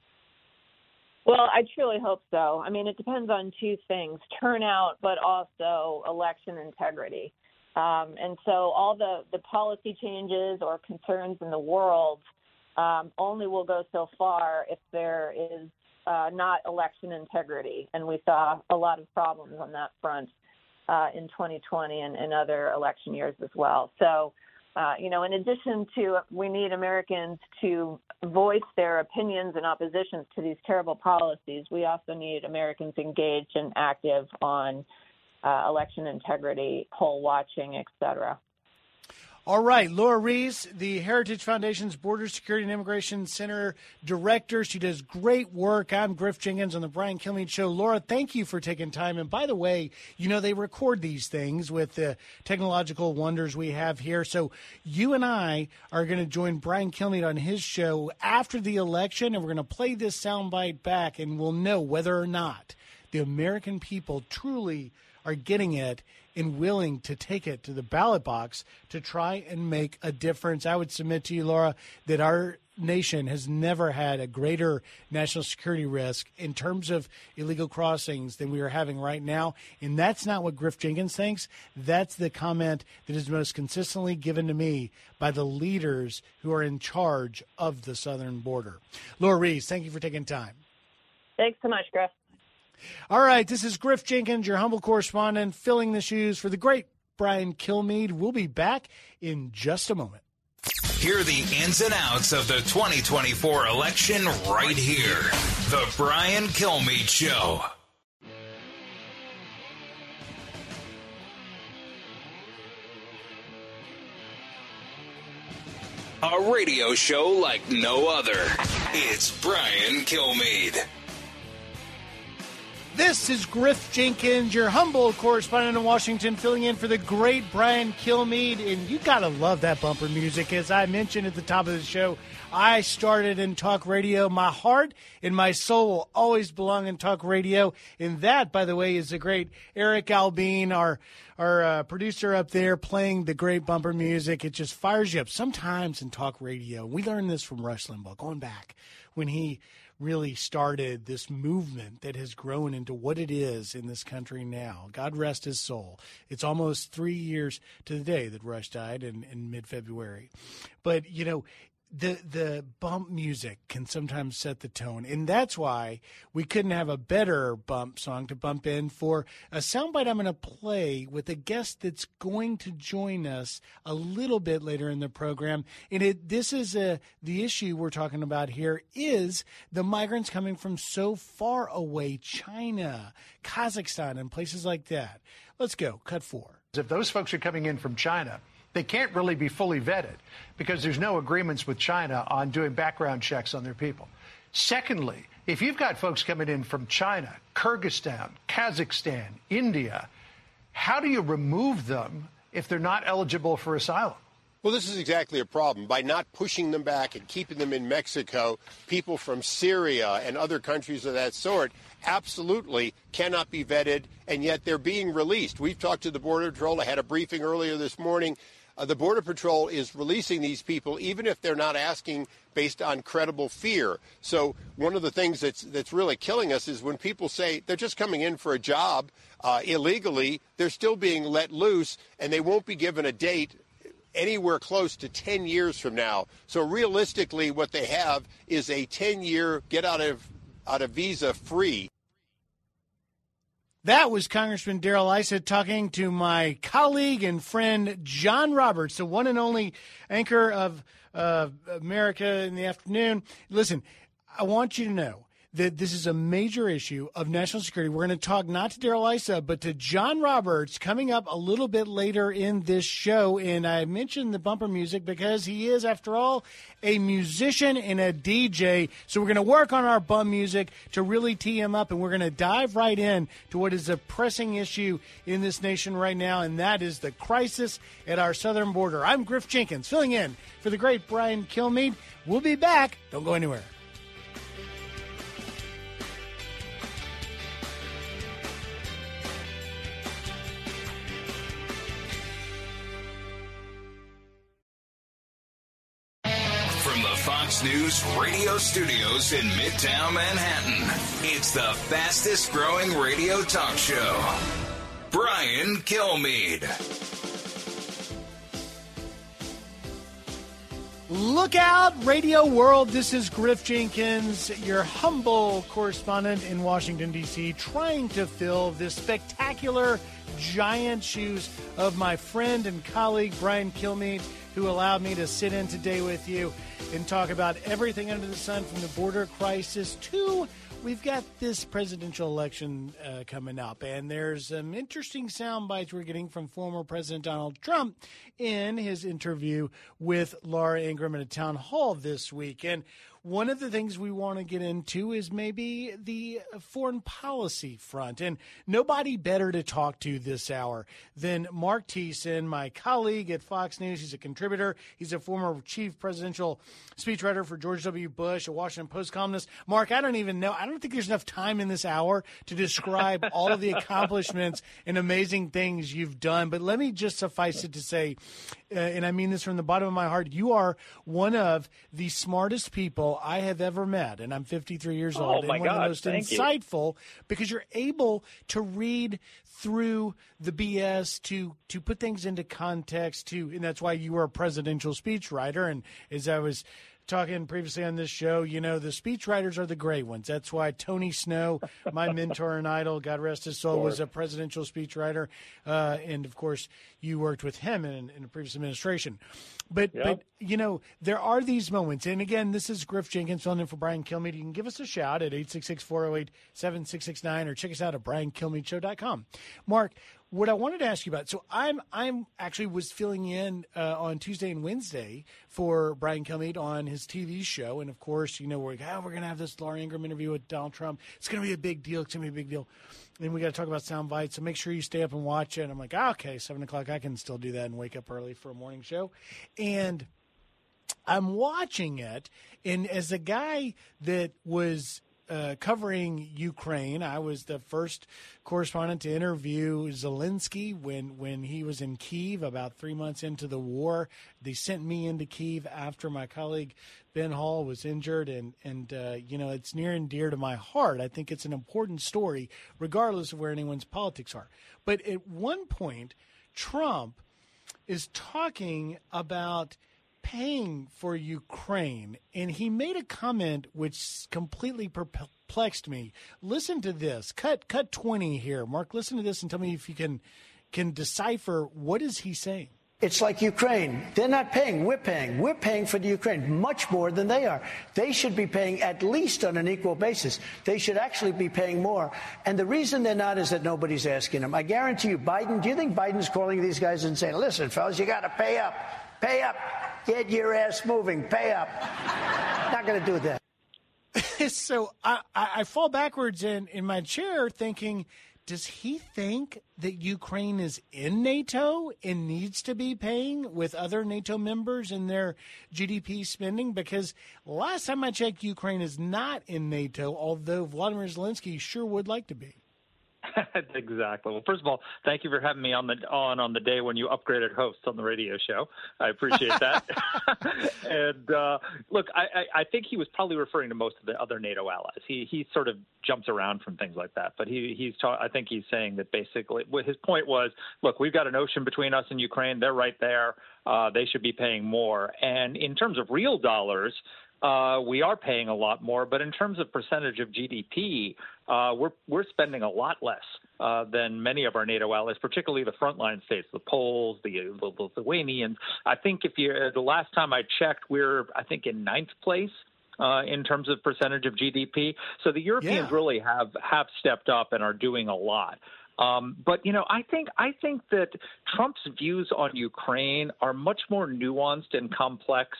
Well, I truly hope so. I mean, it depends on two things turnout, but also election integrity. Um, and so all the, the policy changes or concerns in the world um, only will go so far if there is uh, not election integrity. And we saw a lot of problems on that front uh, in 2020 and, and other election years as well. So, uh, you know, in addition to we need Americans to voice their opinions and oppositions to these terrible policies, we also need Americans engaged and active on uh, election integrity, poll watching, et cetera. All right, Lora Ries, the Heritage Foundation's Border Security and Immigration Center director. She does great work. I'm Griff Jenkins on the Brian Kilmeade Show. Lora, thank you for taking time. And by the way, you know they record these things with the technological wonders we have here. So you and I are going to join Brian Kilmeade on his show after the election, and we're going to play this soundbite back, and we'll know whether or not the American people truly are getting it and willing to take it to the ballot box to try and make a difference. I would submit to you, Lora, that our nation has never had a greater national security risk in terms of illegal crossings than we are having right now. And that's not what Griff Jenkins thinks. That's the comment that is most consistently given to me by the leaders who are in charge of the southern border. Lora Ries, thank you for taking time. Thanks so much, Griff. All right, this is Griff Jenkins, your humble correspondent, filling the shoes for the great Brian Kilmeade. We'll be back in just a moment. Hear the ins and outs of the 2024 election right here. The Brian Kilmeade Show. A radio show like no other. It's Brian Kilmeade. This is Griff Jenkins, your humble correspondent in Washington, filling in for the great Brian Kilmeade. And you got to love that bumper music. As I mentioned at the top of the show, I started in talk radio. My heart and my soul will always belong in talk radio. And that, by the way, is the great Eric Albine, our our uh, producer up there, playing the great bumper music. It just fires you up. Sometimes in talk radio, we learned this from Rush Limbaugh, going back when he really started this movement that has grown into what it is in this country now. God rest his soul. It's almost three years to the day that Rush died in, in mid February. But, you know, the the bump music can sometimes set the tone, and that's why we couldn't have a better bump song to bump in for a soundbite I'm going to play with a guest that's going to join us a little bit later in the program. And it this is a the issue we're talking about here is the migrants coming from so far away, China, Kazakhstan, and places like that. Let's go. Cut four. If those folks are coming in from China they can't really be fully vetted because there's no agreements with China on doing background checks on their people. Secondly, if you've got folks coming in from China, Kyrgyzstan, Kazakhstan, India, how do you remove them if they're not eligible for asylum? Well, this is exactly a problem. By not pushing them back and keeping them in Mexico, people from Syria and other countries of that sort absolutely cannot be vetted, and yet they're being released. We've talked to the Border Patrol. I had a briefing earlier this morning. Uh, the Border Patrol is releasing these people even if they're not asking based on credible fear. So one of the things that's that's really killing us is when people say they're just coming in for a job uh, illegally, they're still being let loose, and they won't be given a date anywhere close to 10 years from now. So realistically, what they have is a 10-year get out of out of visa free. That was Congressman Darrell Issa talking to my colleague and friend John Roberts, the one and only anchor of uh, America in the afternoon. Listen, I want you to know that this is a major issue of national security. We're going to talk not to Darrell Issa, but to John Roberts coming up a little bit later in this show. And I mentioned the bumper music because he is, after all, a musician and a DJ. So we're going to work on our bum music to really tee him up. And we're going to dive right in to what is a pressing issue in this nation right now. And that is the crisis at our southern border. I'm Griff Jenkins, filling in for the great Brian Kilmeade. We'll be back. Don't go anywhere. News radio studios in Midtown Manhattan. It's the fastest growing radio talk show. Brian Kilmeade. Look out, Radio World. This is Griff Jenkins, your humble correspondent in Washington, D.C., trying to fill the spectacular giant shoes of my friend and colleague, Brian Kilmeade, who allowed me to sit in today with you and talk about everything under the sun from the border crisis to we've got this presidential election uh, coming up, and there's some interesting sound bites we're getting from former President Donald Trump in his interview with Laura Ingraham at a town hall this week. And one of the things we want to get into is maybe the foreign policy front. And nobody better to talk to this hour than Marc Thiessen, my colleague at Fox News. He's a contributor, he's a former chief presidential speechwriter for George W. Bush, a Washington Post columnist. Marc, I don't even know, I don't think there's enough time in this hour to describe all of the accomplishments and amazing things you've done. But let me just suffice it to say, uh, and I mean this from the bottom of my heart, you are one of the smartest people I have ever met, and I'm 53 years oh, old, and one God, of the most insightful you. because you're able to read through the BS to to put things into context. To and that's why you were a presidential speechwriter. And as I was talking previously on this show, you know, the speechwriters are the great ones. That's why Tony Snow, my mentor and idol, God rest his soul, was a presidential speechwriter. Uh, and of course, you worked with him in, in a previous administration. But, yep. but, you know, there are these moments. And again, this is Griff Jenkins filling in for Brian Kilmeade. You can give us a shout at 866 408 7669 or check us out at briankilmeadeshow.com. Marc, what I wanted to ask you about. So I'm I'm actually was filling in uh, on Tuesday and Wednesday for Brian Kilmeade on his TV show, and of course, you know we're oh, we're gonna have this Laura Ingraham interview with Donald Trump. It's gonna be a big deal. It's gonna be a big deal. And we got to talk about sound bites. So make sure you stay up and watch it. And I'm like, oh, okay, seven o'clock. I can still do that and wake up early for a morning show. And I'm watching it, and as a guy that was uh, covering Ukraine. I was the first correspondent to interview Zelensky when when he was in Kiev about three months into the war. They sent me into Kiev after my colleague Ben Hall was injured, and and uh, you know it's near and dear to my heart. I think it's an important story, regardless of where anyone's politics are. But at one point, Trump is talking about paying for Ukraine, and he made a comment which completely perplexed me. Listen to this. Cut cut twenty here, Marc. Listen to this and tell me if you can can decipher what is he saying. It's like Ukraine. They're not paying. We're paying. We're paying for the Ukraine much more than they are. They should be paying at least on an equal basis. They should actually be paying more. And the reason they're not is that nobody's asking them. I guarantee you, Biden, do you think Biden's calling these guys and saying, listen, fellas, you got to pay up. Pay up. Get your ass moving. Pay up. Not going to do that. so I, I fall backwards in, in my chair thinking, does he think that Ukraine is in NATO and needs to be paying with other NATO members in their GDP spending? Because last time I checked, Ukraine is not in NATO, although Vladimir Zelensky sure would like to be. exactly. Well, first of all, thank you for having me on the on on the day when you upgraded hosts on the radio show. I appreciate that. and uh, look, I, I, I think he was probably referring to most of the other NATO allies. He he sort of jumps around from things like that, but he he's ta- I think he's saying that basically his point was, look, we've got an ocean between us and Ukraine. They're right there. Uh, they should be paying more. And in terms of real dollars, uh, we are paying a lot more, but in terms of percentage of GDP, uh, we're we're spending a lot less uh, than many of our NATO allies, particularly the frontline states, the Poles, the, the Lithuanians. I think if you the last time I checked, we're I think in ninth place. Uh, in terms of percentage of GDP, so the Europeans yeah. really have have stepped up and are doing a lot. Um, but you know, I think I think that Trump's views on Ukraine are much more nuanced and complex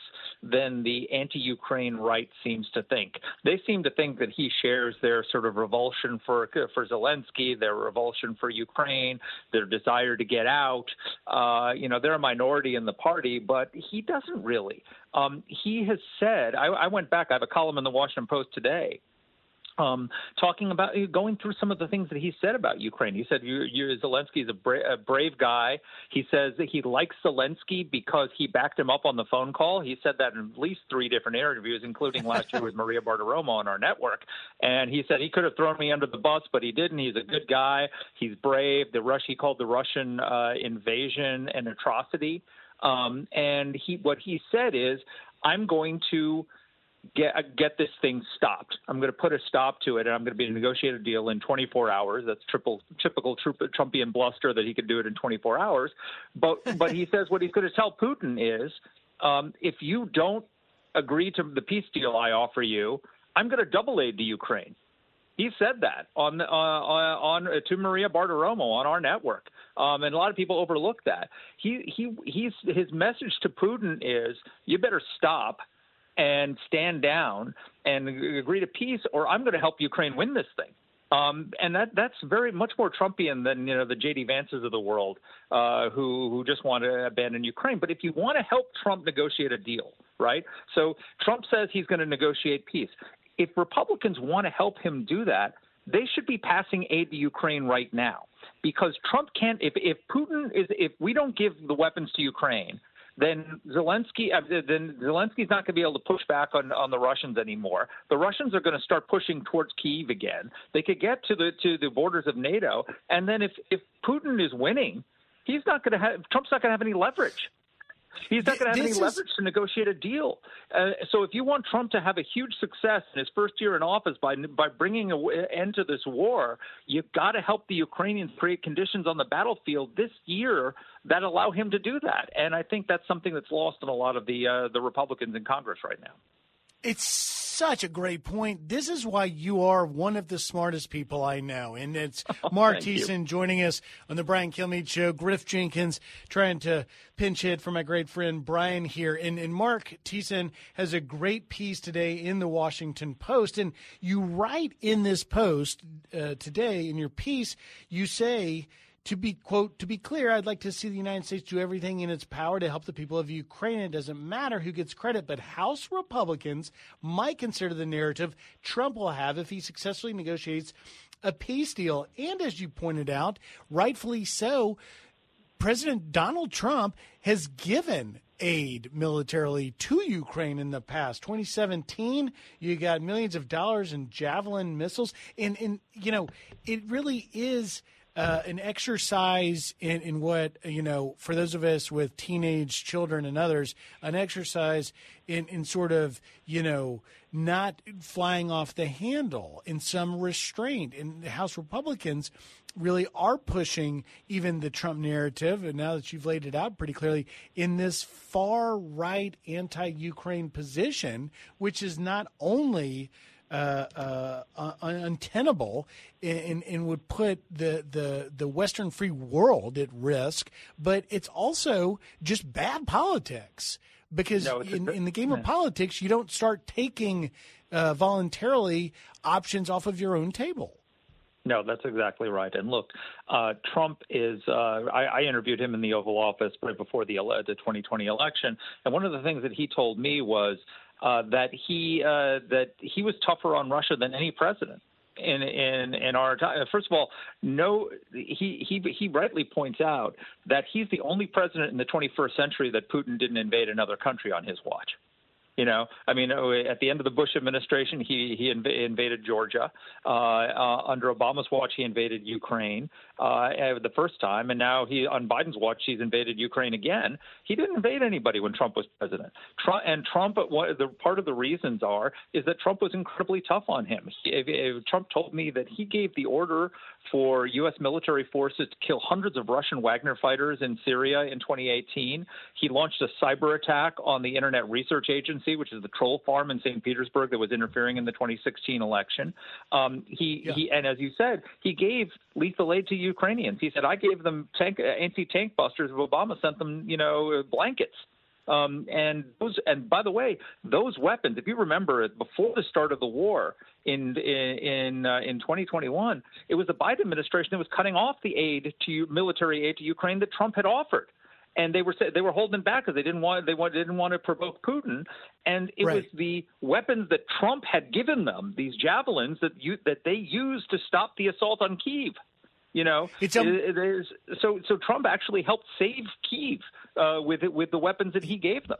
than the anti-Ukraine right seems to think. They seem to think that he shares their sort of revulsion for for Zelensky, their revulsion for Ukraine, their desire to get out. Uh, you know, they're a minority in the party, but he doesn't really. Um, he has said, I, I went back. I have a column in the Washington Post today um, talking about going through some of the things that he said about Ukraine. He said you, you, Zelensky is a, bra- a brave guy. He says that he likes Zelensky because he backed him up on the phone call. He said that in at least three different interviews, including last year with Maria Bartiromo on our network. And he said he could have thrown me under the bus, but he didn't. He's a good guy. He's brave. The Rush he called the Russian uh, invasion an atrocity. Um, and he what he said is, I'm going to get get this thing stopped. I'm going to put a stop to it, and I'm going to be negotiating a deal in 24 hours. That's triple typical Trumpian bluster that he could do it in 24 hours. But but he says what he's going to tell Putin is, um, if you don't agree to the peace deal I offer you, I'm going to double aid the Ukraine. He said that on uh, on, on uh, to Maria Bartiromo on our network, um, and a lot of people overlook that. He he he's his message to Putin is, you better stop and stand down and agree to peace, or I'm going to help Ukraine win this thing. Um, and that that's very much more Trumpian than you know the J.D. Vances of the world uh, who who just want to abandon Ukraine. But if you want to help Trump negotiate a deal, right? So Trump says he's going to negotiate peace. If Republicans want to help him do that, they should be passing aid to Ukraine right now because Trump can't. If if Putin is if we don't give the weapons to Ukraine, then Zelensky, uh, then Zelensky's not going to be able to push back on, on the Russians anymore. The Russians are going to start pushing towards Kiev again. They could get to the to the borders of NATO, and then if if Putin is winning, he's not going to have Trump's not going to have any leverage. He's not going to have this any leverage is... to negotiate a deal. Uh, so if you want Trump to have a huge success in his first year in office by by bringing an end to this war, you've got to help the Ukrainians create conditions on the battlefield this year that allow him to do that. And I think that's something that's lost in a lot of the uh, the Republicans in Congress right now. It's such a great point. This is why you are one of the smartest people I know. And it's Marc Thank you. Thiessen joining us on the Brian Kilmeade Show. Griff Jenkins trying to pinch hit for my great friend Brian here. And, and Marc Thiessen has a great piece today in the Washington Post. And you write in this post uh, today in your piece, you say, to be quote to be clear i'd like to see the united states do everything in its power to help the people of ukraine it doesn't matter who gets credit but house republicans might consider the narrative trump will have if he successfully negotiates a peace deal and as you pointed out rightfully so President Donald Trump has given aid militarily to Ukraine in the past. 2017, you got millions of dollars in Javelin missiles. And, and you know, it really is uh, an exercise in, in what, you know, for those of us with teenage children and others, an exercise in, in sort of, you know, not flying off the handle in some restraint. And the House Republicans really are pushing even the Trump narrative, and now that you've laid it out pretty clearly, in this far right anti Ukraine position, which is not only uh, uh, untenable and, and would put the, the, the Western free world at risk, but it's also just bad politics. Because No, a in, in the game of politics, you don't start taking uh, voluntarily options off of your own table. No, that's exactly right. And look, uh, Trump is. Uh, I, I interviewed him in the Oval Office right before the ele- the 2020 election, and one of the things that he told me was uh, that he uh, that he was tougher on Russia than any president in in in our time. First of all, no, he he he rightly points out that he's the only president in the 21st century that Putin didn't invade another country on his watch. You know, I mean, uh, at the end of the Bush administration, he he inv- invaded Georgia. Uh, uh, under Obama's watch, he invaded Ukraine uh, uh, the first time, and now he on Biden's watch, he's invaded Ukraine again. He didn't invade anybody when Trump was president. Trump and Trump, what the part of the reasons are is that Trump was incredibly tough on him. He, if, if Trump told me that he gave the order for U.S. military forces to kill hundreds of Russian Wagner fighters in Syria in 2018. He launched a cyber attack on the Internet Research Agency, which is the troll farm in St. Petersburg that was interfering in the 2016 election. Um, he, he and as you said, he gave lethal aid to Ukrainians. He said, "I gave them tank, uh, anti-tank busters. Obama sent them, you know, uh, blankets." Um, and those, and by the way, those weapons, if you remember, before the start of the war in in in, uh, in 2021, it was the Biden administration that was cutting off the aid to military aid to Ukraine that Trump had offered. And they were they were holding back because they didn't want they want, didn't want to provoke Putin, and it was the weapons that Trump had given them, these javelins that you that they used to stop the assault on Kiev. You know, It's a- it- it is- so so Trump actually helped save Kiev uh, with it, with the weapons that he gave them.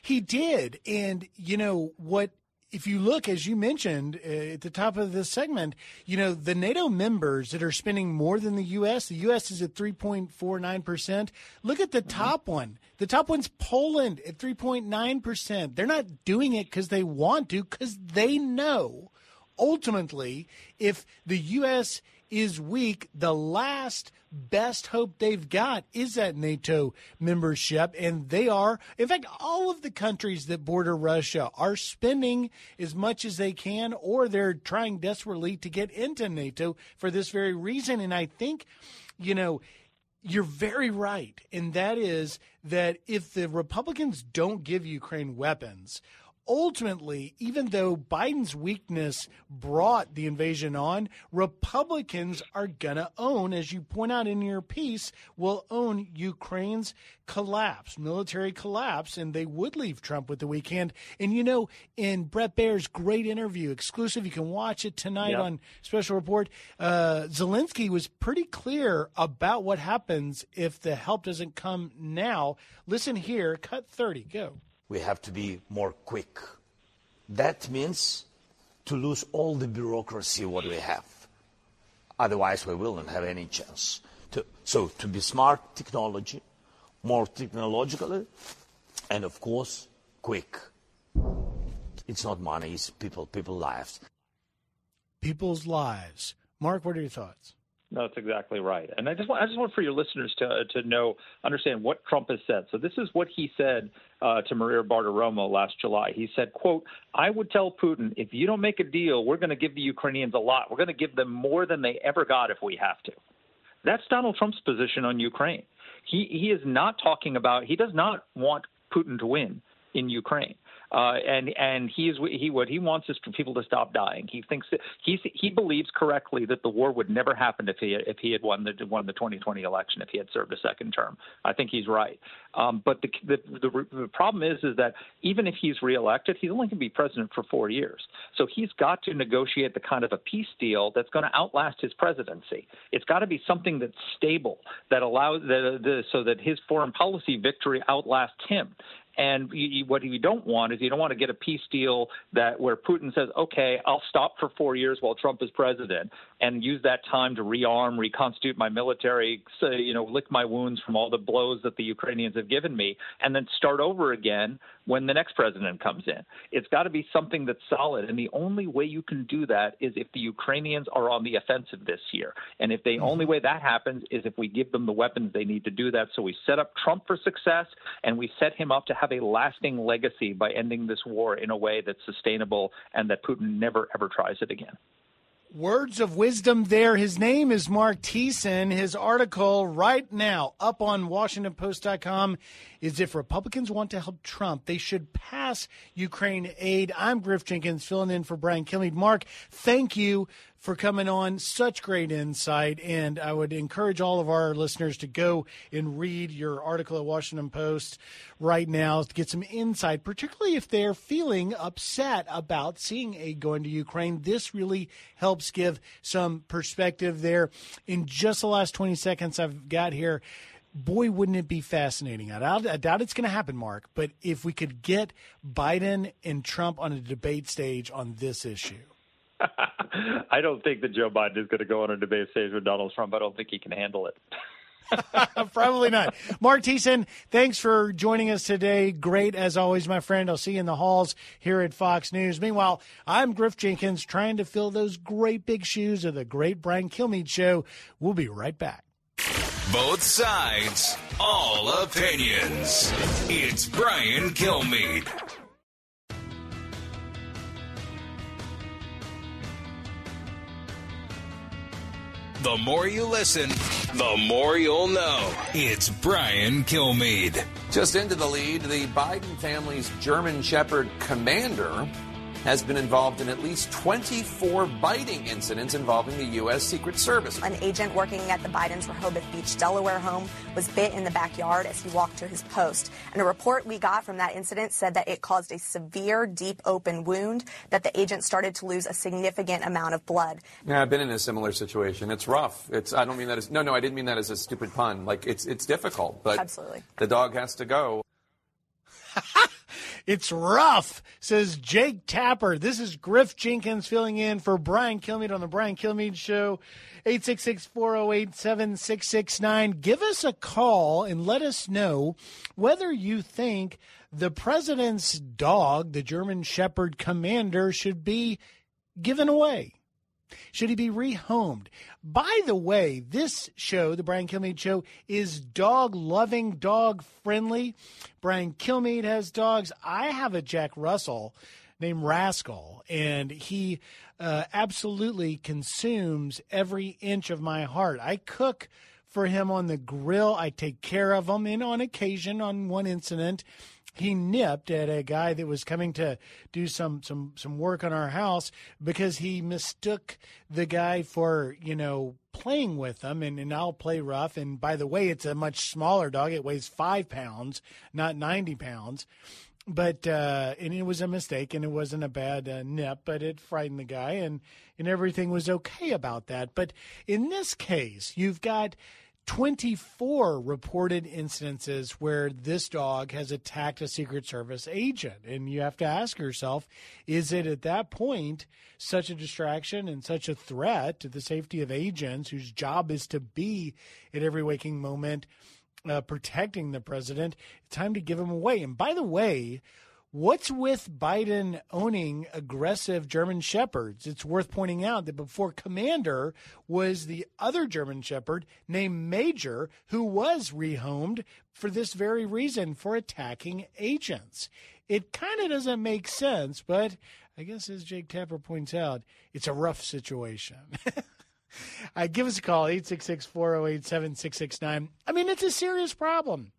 He did. And, you know, what, if you look, as you mentioned uh, at the top of this segment, you know, the NATO members that are spending more than the U.S., the U.S. is at 3.49%. Look at the top one. The top one's Poland at 3.9%. They're not doing it because they want to, because they know ultimately if the U.S. is weak, the last best hope they've got is that NATO membership. And they are, in fact, all of the countries that border Russia are spending as much as they can, or they're trying desperately to get into NATO for this very reason. And I think, you know, you're very right. And that is that if the Republicans don't give Ukraine weapons, ultimately, even though Biden's weakness brought the invasion on, Republicans are going to own, as you point out in your piece, will own Ukraine's collapse, military collapse, and they would leave Trump with the weak hand. And you know, in Bret Baier's great interview, exclusive, you can watch it tonight Yep. on Special Report, uh, Zelensky was pretty clear about what happens if the help doesn't come now. Listen here, cut 30, go. We have to be more quick. That means to lose all the bureaucracy what we have. Otherwise, we will not have any chance. To, so, to be smart technology, more technologically, and of course, quick. It's not money, it's people, people's lives. People's lives. Marc, what are your thoughts? No, that's exactly right. And I just want I just want for your listeners to to know understand what Trump has said. So this is what he said uh, to Maria Bartiromo last July. He said, "quote I would tell Putin if you don't make a deal, we're going to give the Ukrainians a lot. We're going to give them more than they ever got if we have to." That's Donald Trump's position on Ukraine. He he is not talking about. He does not want Putin to win in Ukraine. Uh, and and he is he what he wants is for people to stop dying. He thinks that he he believes correctly that the war would never happen if he if he had won the won the 2020 election if he had served a second term. I think he's right. Um, but the, the the the problem is is that even if he's reelected, he's only going to be president for four years. So he's got to negotiate the kind of a peace deal that's going to outlast his presidency. It's got to be something that's stable that allows the, the so that his foreign policy victory outlasts him. And you, what you don't want is you don't want to get a peace deal that where Putin says, "Okay, I'll stop for four years while Trump is president, and use that time to rearm, reconstitute my military, so, you know, lick my wounds from all the blows that the Ukrainians have given me, and then start over again when the next president comes in. It's got to be something that's solid, and the only way you can do that is if the Ukrainians are on the offensive this year. And if the mm-hmm. only way that happens is if we give them the weapons they need to do that. So we set up Trump for success, and we set him up to have a lasting legacy by ending this war in a way that's sustainable and that Putin never ever tries it again. Words of wisdom there. His name is Marc Thiessen. His article right now up on WashingtonPost.com is if Republicans want to help Trump, they should pass Ukraine aid. I'm Griff Jenkins filling in for Brian Kilmeade. Marc, thank you for coming on. Such great insight. And I would encourage all of our listeners to go and read your article at Washington Post right now to get some insight, particularly if they're feeling upset about seeing aid going to Ukraine. This really helps give some perspective there. In just the last 20 seconds I've got here, boy, wouldn't it be fascinating? I doubt, I doubt it's going to happen, Marc, but if we could get Biden and Trump on a debate stage on this issue. I don't think that Joe Biden is going to go on a debate stage with Donald Trump. I don't think he can handle it. Probably not. Marc Thiessen, thanks for joining us today. Great as always, my friend. I'll see you in the halls here at Fox News. Meanwhile, I'm Griff Jenkins trying to fill those great big shoes of the great Brian Kilmeade show. We'll be right back. Both sides, all opinions. It's Brian Kilmeade. The more you listen, the more you'll know. It's Brian Kilmeade. Just into the lead, the Biden family's German Shepherd commander has been involved in at least 24 biting incidents involving the U.S. Secret Service. An agent working at the Biden's Rehoboth Beach, Delaware home was bit in the backyard as he walked to his post. And a report we got from that incident said that it caused a severe, deep open wound, that the agent started to lose a significant amount of blood. Yeah, I've been in a similar situation. It's rough. It's I don't mean that as no, no, I didn't mean that as a stupid pun. Like it's it's difficult, but Absolutely. the dog has to go. It's rough, says Jake Tapper. This is Griff Jenkins filling in for Brian Kilmeade on the Brian Kilmeade Show. 866-408-7669. Give us a call and let us know whether you think the president's dog, the German Shepherd Commander, should be given away. Should he be rehomed? By the way, this show, the Brian Kilmeade Show, is dog loving, dog friendly. Brian Kilmeade has dogs. I have a Jack Russell named Rascal, and he uh, absolutely consumes every inch of my heart. I cook for him on the grill. I take care of him, and on occasion, on one incident, he nipped at a guy that was coming to do some some some work on our house because he mistook the guy for you know playing with him. And, and I'll play rough. And by the way it's a much smaller dog. It weighs five pounds not 90 pounds. But uh, and it was a mistake and it wasn't a bad uh, nip but it frightened the guy and and everything was okay about that. But in this case you've got 24 reported instances where this dog has attacked a Secret Service agent. And you have to ask yourself is it at that point such a distraction and such a threat to the safety of agents whose job is to be at every waking moment uh, protecting the president? Time to give him away. And by the way, What's with Biden owning aggressive German shepherds? It's worth pointing out that before Commander was the other German shepherd named Major, who was rehomed for this very reason for attacking agents. It kind of doesn't make sense, but I guess as Jake Tapper points out, it's a rough situation. uh, give us a call, 866 408 7669. I mean, it's a serious problem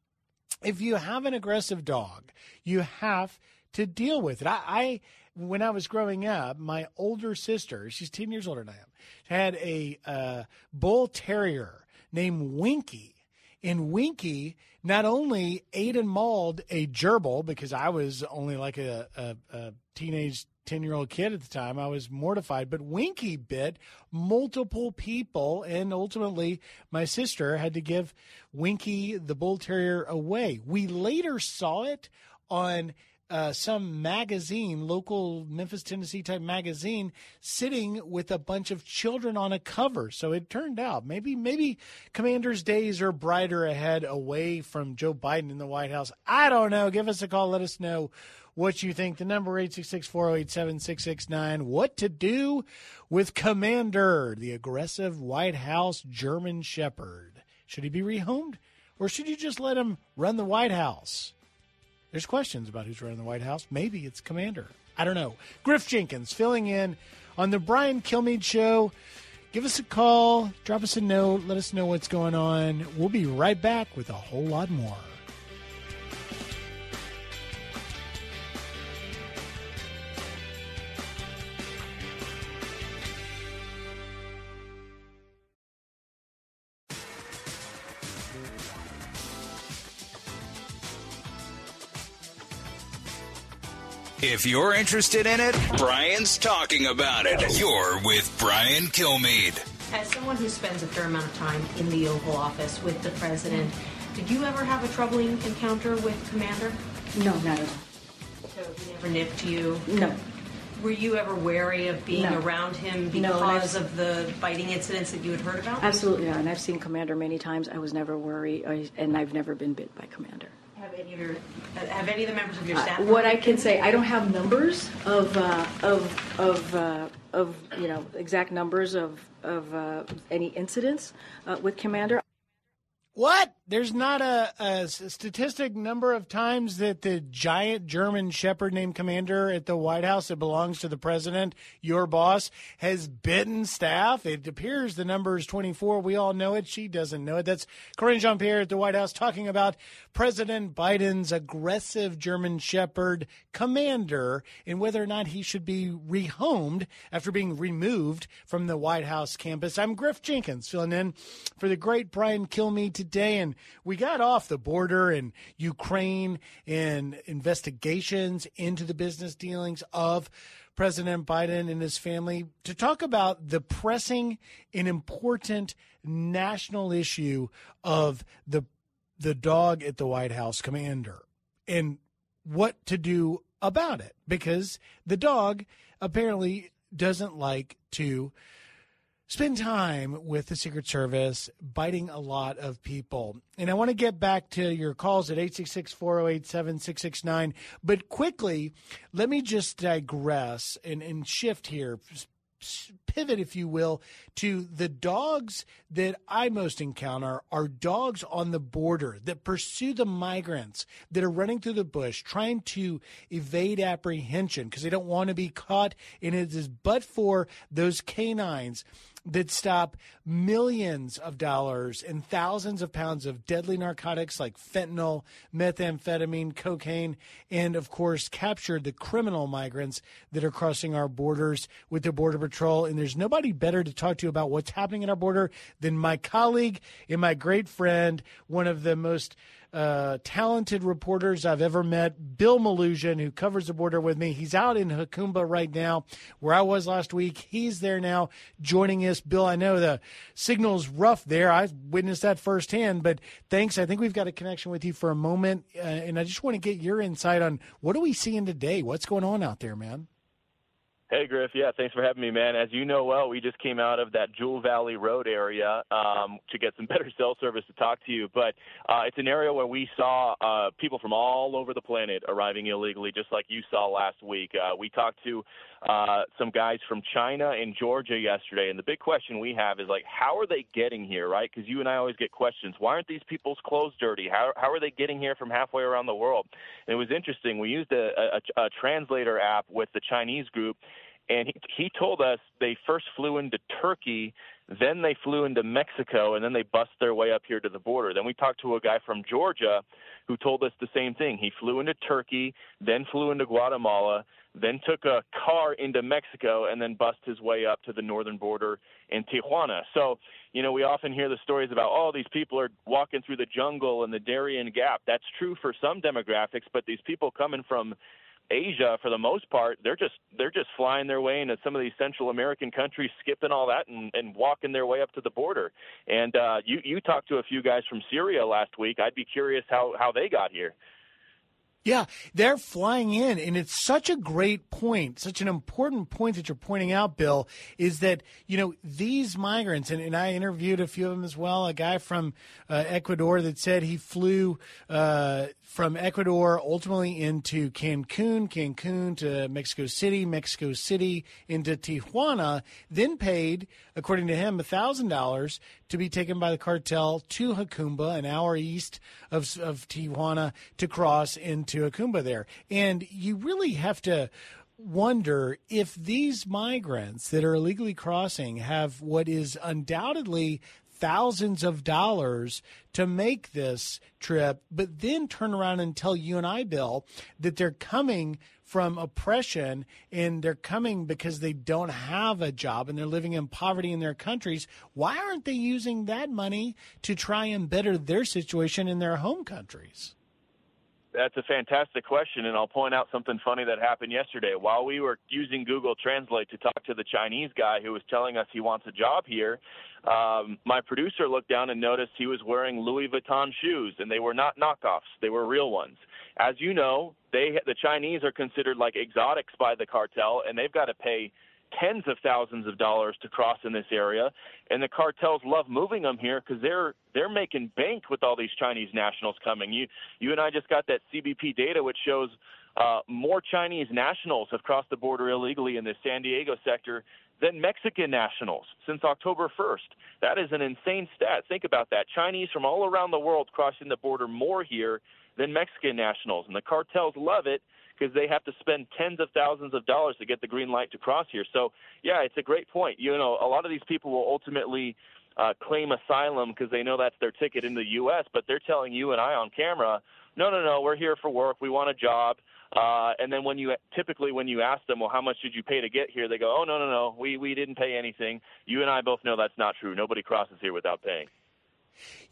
if you have an aggressive dog, you have to deal with it. I, I, when I was growing up, my older sister, she's 10 years older than I am, had a uh, bull terrier named Winky. And Winky not only ate and mauled a gerbil because I was only like a, a, a teenage 10 year old kid at the time. I was mortified, but Winky bit multiple people, and ultimately, my sister had to give Winky the bull terrier away. We later saw it on. Uh, some magazine, local Memphis, Tennessee type magazine, sitting with a bunch of children on a cover. So it turned out maybe maybe Commander's days are brighter ahead, away from Joe Biden in the White House. I don't know. Give us a call. Let us know what you think. The number 866-408-7669. What to do with Commander, the aggressive White House German Shepherd? Should he be rehomed or should you just let him run the White House? There's questions about who's running the White House. Maybe it's Commander. I don't know. Griff Jenkins filling in on the Brian Kilmeade show. Give us a call, drop us a note, let us know what's going on. We'll be right back with a whole lot more. If you're interested in it, Brian's talking about it. You're with Brian Kilmeade. As someone who spends a fair amount of time in the Oval Office with the president, did you ever have a troubling encounter with Commander? No, not at all. So he never nipped you? No. Were you ever wary of being No. around him because I've- of the biting incidents that you had heard about? Absolutely not. And I've seen Commander many times. I was never worried, and I've never been bit by Commander. Have any of your have any of the members of your staff? Uh, what I can say, I don't have numbers of uh, of of uh, of you know exact numbers of of uh, any incidents uh, with Commander. What? There's not a, a statistic number of times that the giant German shepherd named Commander at the White House that belongs to the president, your boss, has bitten staff. It appears the number is 24. We all know it. She doesn't know it. That's Karine Jean Pierre at the White House talking about President Biden's aggressive German shepherd commander and whether or not he should be rehomed after being removed from the White House campus. I'm Griff Jenkins filling in for the great Brian Kilmeade today. And we got off the border in Ukraine and investigations into the business dealings of President Biden and his family to talk about the pressing and important national issue of the the dog at the White House commander and what to do about it because the dog apparently doesn't like to spend time with the Secret Service, biting a lot of people. And I want to get back to your calls at 866 408 7669. But quickly, let me just digress and, and shift here, pivot, if you will, to the dogs that I most encounter are dogs on the border that pursue the migrants that are running through the bush trying to evade apprehension because they don't want to be caught. And it is but for those canines that stop millions of dollars and thousands of pounds of deadly narcotics like fentanyl, methamphetamine, cocaine, and of course capture the criminal migrants that are crossing our borders with the Border Patrol. And there's nobody better to talk to about what's happening in our border than my colleague and my great friend, one of the most uh, talented reporters I've ever met, Bill Melugin, who covers the border with me. He's out in Jacumba right now, where I was last week. He's there now joining us. Bill, I know the signal's rough there. I witnessed that firsthand, but thanks. I think we've got a connection with you for a moment, uh, and I just want to get your insight on what are we seeing today? What's going on out there, man? Hey, Griff. Yeah, thanks for having me, man. As you know well, we just came out of that Jewel Valley Road area um, to get some better cell service to talk to you. But uh, it's an area where we saw uh, people from all over the planet arriving illegally, just like you saw last week. Uh, we talked to uh, some guys from China and Georgia yesterday, and the big question we have is like, how are they getting here, right? Because you and I always get questions. Why aren't these people's clothes dirty? How how are they getting here from halfway around the world? And it was interesting. We used a, a, a translator app with the Chinese group and he, he told us they first flew into Turkey, then they flew into Mexico, and then they bust their way up here to the border. Then we talked to a guy from Georgia who told us the same thing. He flew into Turkey, then flew into Guatemala, then took a car into Mexico, and then bust his way up to the northern border in Tijuana. So, you know, we often hear the stories about, oh, these people are walking through the jungle and the Darien Gap. That's true for some demographics, but these people coming from Asia, for the most part, they're just they're just flying their way into some of these Central American countries, skipping all that and, and walking their way up to the border. And uh, you you talked to a few guys from Syria last week. I'd be curious how how they got here. Yeah, they're flying in, and it's such a great point, such an important point that you're pointing out, Bill, is that, you know, these migrants, and, and I interviewed a few of them as well, a guy from uh, Ecuador that said he flew uh, from Ecuador ultimately into Cancun, Cancun to Mexico City, Mexico City into Tijuana, then paid, according to him, $1,000 to be taken by the cartel to Jacumba, an hour east of, of Tijuana, to cross into Jacumba there. And you really have to wonder if these migrants that are illegally crossing have what is undoubtedly thousands of dollars to make this trip, but then turn around and tell you and I, Bill, that they're coming from oppression and they're coming because they don't have a job and they're living in poverty in their countries. Why aren't they using that money to try and better their situation in their home countries? That's a fantastic question, and I'll point out something funny that happened yesterday. While we were using Google Translate to talk to the Chinese guy who was telling us he wants a job here, um, my producer looked down and noticed he was wearing Louis Vuitton shoes, and they were not knockoffs; they were real ones. As you know, they the Chinese are considered like exotics by the cartel, and they've got to pay tens of thousands of dollars to cross in this area, and the cartels love moving them here because they're they're making bank with all these Chinese nationals coming. You you and I just got that CBP data which shows uh, more Chinese nationals have crossed the border illegally in the San Diego sector than Mexican nationals since October 1st. That is an insane stat. Think about that. Chinese from all around the world crossing the border more here than Mexican nationals, and the cartels love it because they have to spend tens of thousands of dollars to get the green light to cross here. So, yeah, it's a great point. You know, a lot of these people will ultimately uh, claim asylum because they know that's their ticket into the U.S., but they're telling you and I on camera, no, no, no, we're here for work. We want a job. Uh, and then when you typically when you ask them, well, how much did you pay to get here? They go, oh no, no, no, we we didn't pay anything. You and I both know that's not true. Nobody crosses here without paying.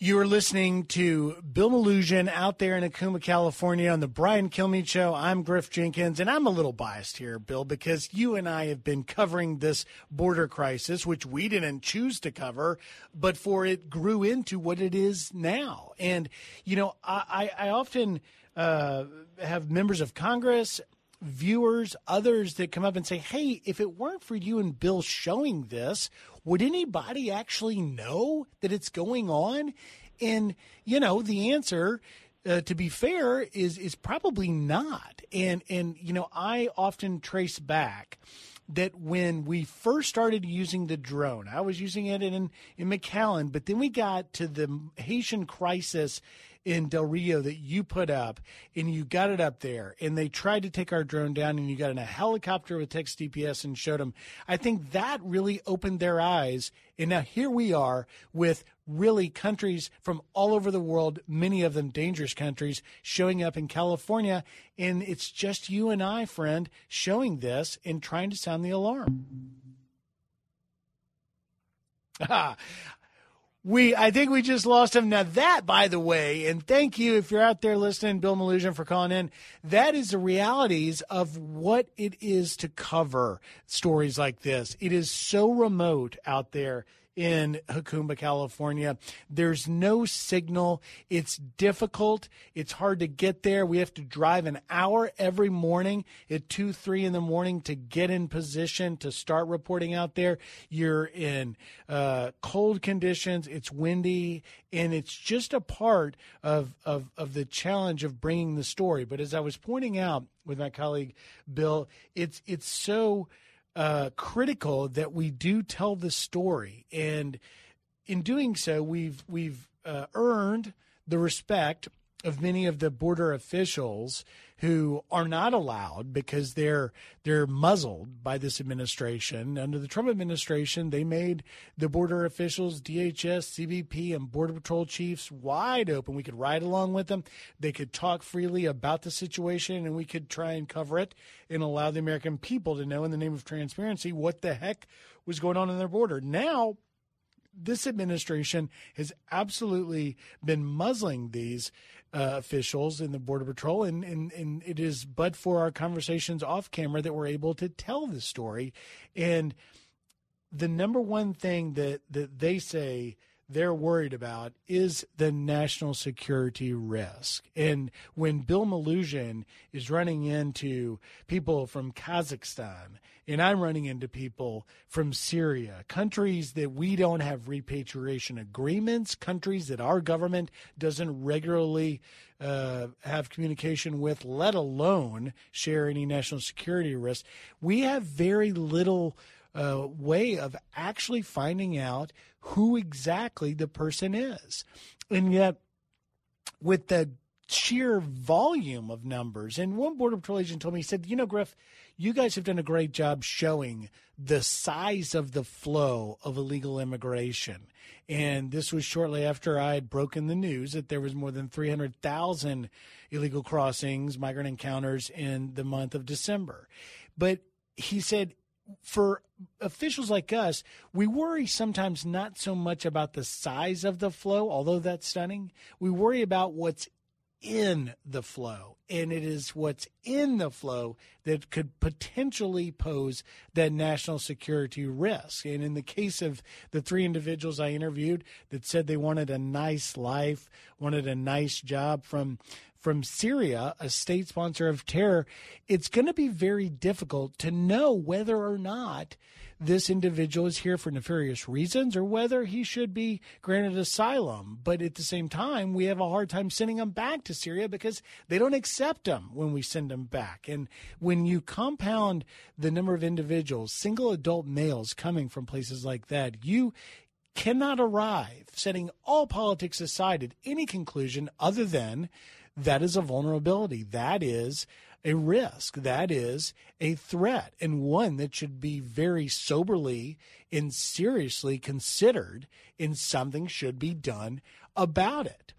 You are listening to Bill Melugin out there in Jacumba, California on the Brian Kilmeade Show. I'm Griff Jenkins, and I'm a little biased here, Bill, because you and I have been covering this border crisis, which we didn't choose to cover, but for it grew into what it is now. And, you know, I, I often uh, have members of Congress viewers, others that come up and say, hey, if it weren't for you and Bill showing this, would anybody actually know that it's going on? And, you know, the answer, uh, to be fair, is is probably not. And and you know, I often trace back that when we first started using the drone, I was using it in in McAllen, but then we got to the Haitian crisis in Del Rio that you put up and you got it up there and they tried to take our drone down and you got in a helicopter with Texas DPS and showed them. I think that really opened their eyes. And now here we are with really countries from all over the world, many of them dangerous countries, showing up in California. And it's just you and I, friend, showing this and trying to sound the alarm. Ah, We, I think we just lost him. Now that, by the way, and thank you if you're out there listening, Bill Melugin for calling in. That is the realities of what it is to cover stories like this. It is so remote out there in Jacumba, California. There's no signal. It's difficult. It's hard to get there. We have to drive an hour every morning at two, three in the morning to get in position to start reporting out there. You're in uh, cold conditions. It's windy, and it's just a part of, of of the challenge of bringing the story. But as I was pointing out with my colleague Bill, it's it's so uh, critical that we do tell the story, and in doing so, we've we've uh, earned the respect of many of the border officials who are not allowed because they're they're muzzled by this administration. Under the Trump administration, they made the border officials, DHS, CBP, and Border Patrol chiefs wide open. We could ride along with them. They could talk freely about the situation, and we could try and cover it and allow the American people to know, in the name of transparency, what the heck was going on in their border. Now this administration has absolutely been muzzling these uh, officials in the Border Patrol, and, and, and it is but for our conversations off camera that we're able to tell the story. And the number one thing that, that they say they're worried about is the national security risk. And when Bill Melugin is running into people from Kazakhstan, and I'm running into people from Syria, countries that we don't have repatriation agreements, countries that our government doesn't regularly uh, have communication with, let alone share any national security risk, we have very little uh, way of actually finding out who exactly the person is. And yet, with the sheer volume of numbers, and one Border Patrol agent told me, he said, You know, Griff, you guys have done a great job showing the size of the flow of illegal immigration. And this was shortly after I had broken the news that there was more than 300,000 illegal crossings, migrant encounters in the month of December. But he said for officials like us, we worry sometimes not so much about the size of the flow, although that's stunning. We worry about what's in the flow. And it is what's in the flow that could potentially pose that national security risk. And in the case of the three individuals I interviewed that said they wanted a nice life, wanted a nice job from from Syria, a state sponsor of terror, it's going to be very difficult to know whether or not this individual is here for nefarious reasons or whether he should be granted asylum. But at the same time, we have a hard time sending him back to Syria because they don't accept them when we send them back. And when you compound the number of individuals, single adult males coming from places like that, you cannot arrive, setting all politics aside, at any conclusion other than that is a vulnerability. That is a risk. That is a threat, and one that should be very soberly and seriously considered, and something should be done about it.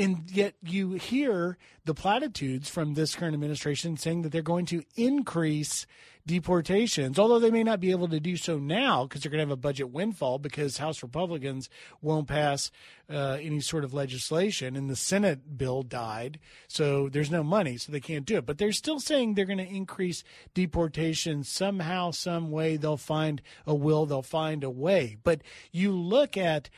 And yet, you hear the platitudes from this current administration saying that they're going to increase deportations, although they may not be able to do so now because they're going to have a budget windfall because House Republicans won't pass uh, any sort of legislation and the Senate bill died. So there's no money, so they can't do it. But they're still saying they're going to increase deportations somehow, some way. They'll find a will, they'll find a way. But you look at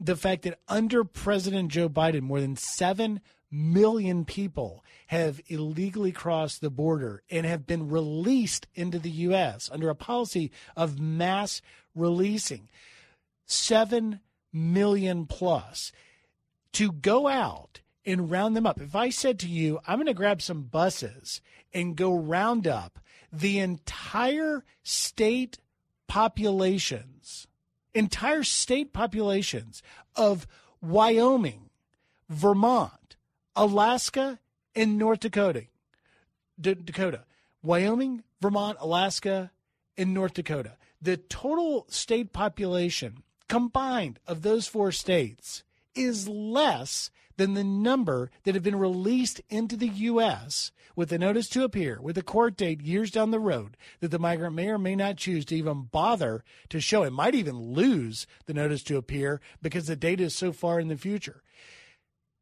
the fact that under President Joe Biden, more than 7 million people have illegally crossed the border and have been released into the U.S. under a policy of mass releasing. 7 million plus. To go out and round them up. If I said to you, I'm going to grab some buses and go round up the entire state populations, entire state populations of Wyoming, Vermont, Alaska, and North Dakota. D- Dakota, Wyoming, Vermont, Alaska, and North Dakota. The total state population combined of those four states is less than the number that have been released into the U.S. with a notice to appear with a court date years down the road that the migrant may or may not choose to even bother to show. It might even lose the notice to appear because the date is so far in the future.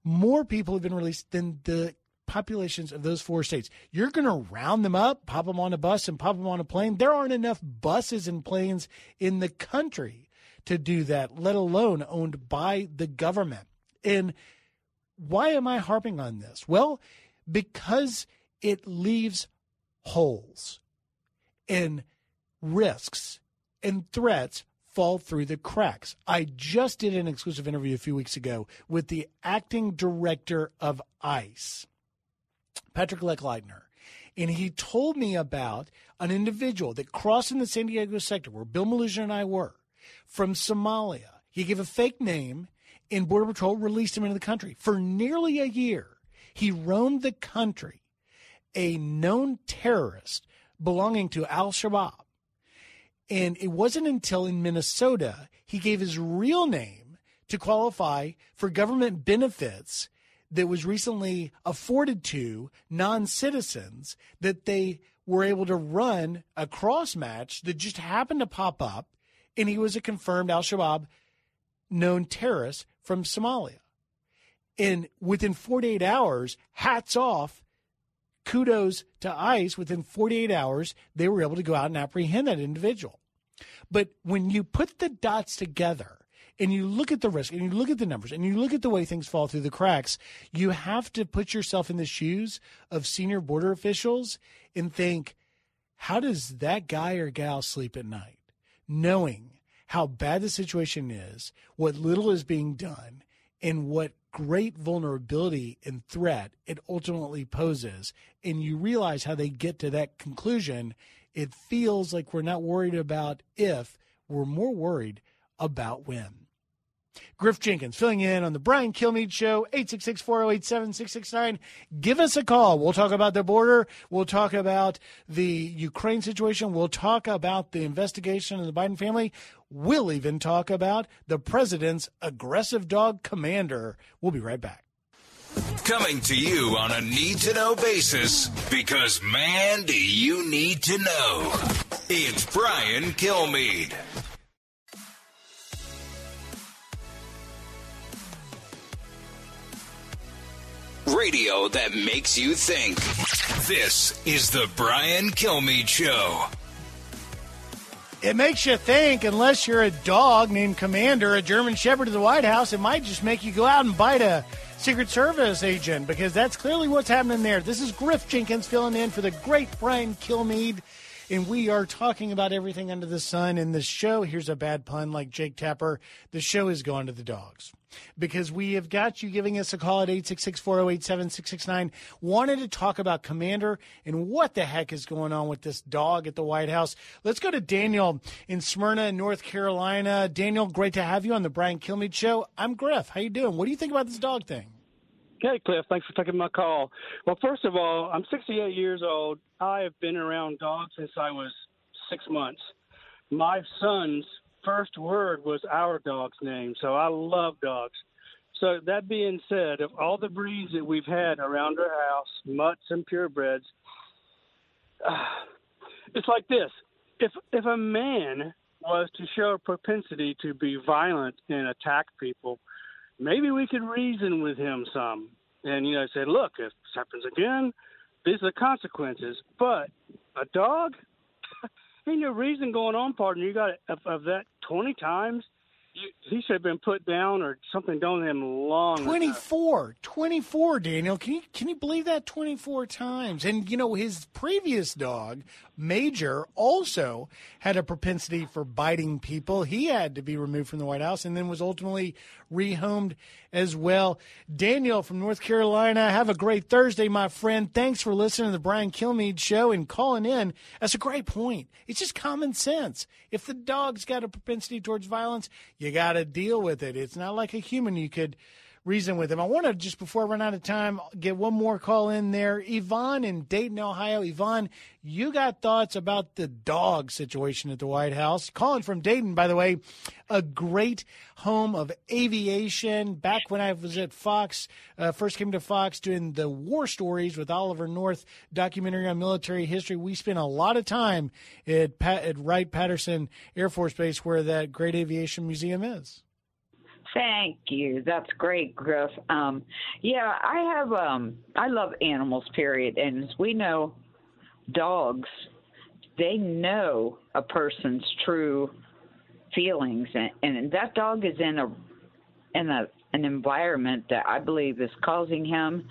More people have been released than the populations of those four states. You're going to round them up, pop them on a bus, and pop them on a plane. There aren't enough buses and planes in the country to do that, let alone owned by the government. And why am I harping on this? Well, because it leaves holes and risks and threats fall through the cracks. I just did an exclusive interview a few weeks ago with the acting director of ICE, Patrick Lechleitner, and he told me about an individual that crossed in the San Diego sector where Bill Melugin and I were from Somalia. He gave a fake name, and Border Patrol released him into the country. For nearly a year, he roamed the country, a known terrorist belonging to Al Shabaab. And it wasn't until in Minnesota he gave his real name to qualify for government benefits that was recently afforded to non citizens that they were able to run a cross match that just happened to pop up. And he was a confirmed Al Shabaab known terrorist from Somalia. And within 48 hours, hats off, kudos to ICE. Within 48 hours, they were able to go out and apprehend that individual. But when you put the dots together, and you look at the risk and you look at the numbers and you look at the way things fall through the cracks, you have to put yourself in the shoes of senior border officials and think, how does that guy or gal sleep at night? Knowing how bad the situation is, what little is being done, and what great vulnerability and threat it ultimately poses. And you realize how they get to that conclusion. It feels like we're not worried about if, we're more worried about when. Griff Jenkins filling in on the Brian Kilmeade Show, 866 408 7669. Give us a call. We'll talk about the border. We'll talk about the Ukraine situation. We'll talk about the investigation of the Biden family. We'll even talk about the president's aggressive dog commander. We'll be right back. Coming to you on a need to know basis because, man, do you need to know. It's Brian Kilmeade. Radio that makes you think. This is the Brian Kilmeade Show. It makes you think, unless you're a dog named Commander, a German Shepherd of the White House, it might just make you go out and bite a Secret Service agent because that's clearly what's happening there. This is Griff Jenkins filling in for the great Brian Kilmeade and we are talking about everything under the sun in this show. Here's a bad pun like Jake Tapper. The show is going to the dogs because we have got you giving us a call at 866 408 7669. Wanted to talk about Commander and what the heck is going on with this dog at the White House. Let's go to Daniel in Smyrna, North Carolina. Daniel, great to have you on the Brian Kilmeade Show. I'm Griff. How you doing? What do you think about this dog thing? Hey, Cliff. Thanks for taking my call. Well, first of all, I'm 68 years old. I have been around dogs since I was six months. My son's first word was our dog's name, so I love dogs. So that being said, of all the breeds that we've had around our house, mutts and purebreds, uh, it's like this: if if a man was to show a propensity to be violent and attack people, maybe we could reason with him some and, you know, say, look, if this happens again, these are the consequences. But a dog, no reason going on, partner. You got of, of that 20 times – you, he should have been put down or something done to him long. 24, 24, Daniel. Can you can you believe that 24 times? And you know his previous dog, Major, also had a propensity for biting people. He had to be removed from the White House and then was ultimately rehomed as well. Daniel from North Carolina, have a great Thursday, my friend. Thanks for listening to the Brian Kilmeade show and calling in. That's a great point. It's just common sense. If the dog's got a propensity towards violence, you got to deal with it. It's not like a human you could reason with him. I want to just before I run out of time get one more call in there. Yvonne in Dayton, Ohio. Yvonne, you got thoughts about the dog situation at the White House? Calling from Dayton, by the way, a great home of aviation. Back when I was at Fox, uh, first came to Fox doing the war stories with Oliver North documentary on military history. We spent a lot of time at, at Wright Patterson Air Force Base, where that great aviation museum is. Thank you. That's great, Griff. Um, yeah, I have. Um, I love animals. Period. And as we know, dogs, they know a person's true feelings, and, and that dog is in a in a an environment that I believe is causing him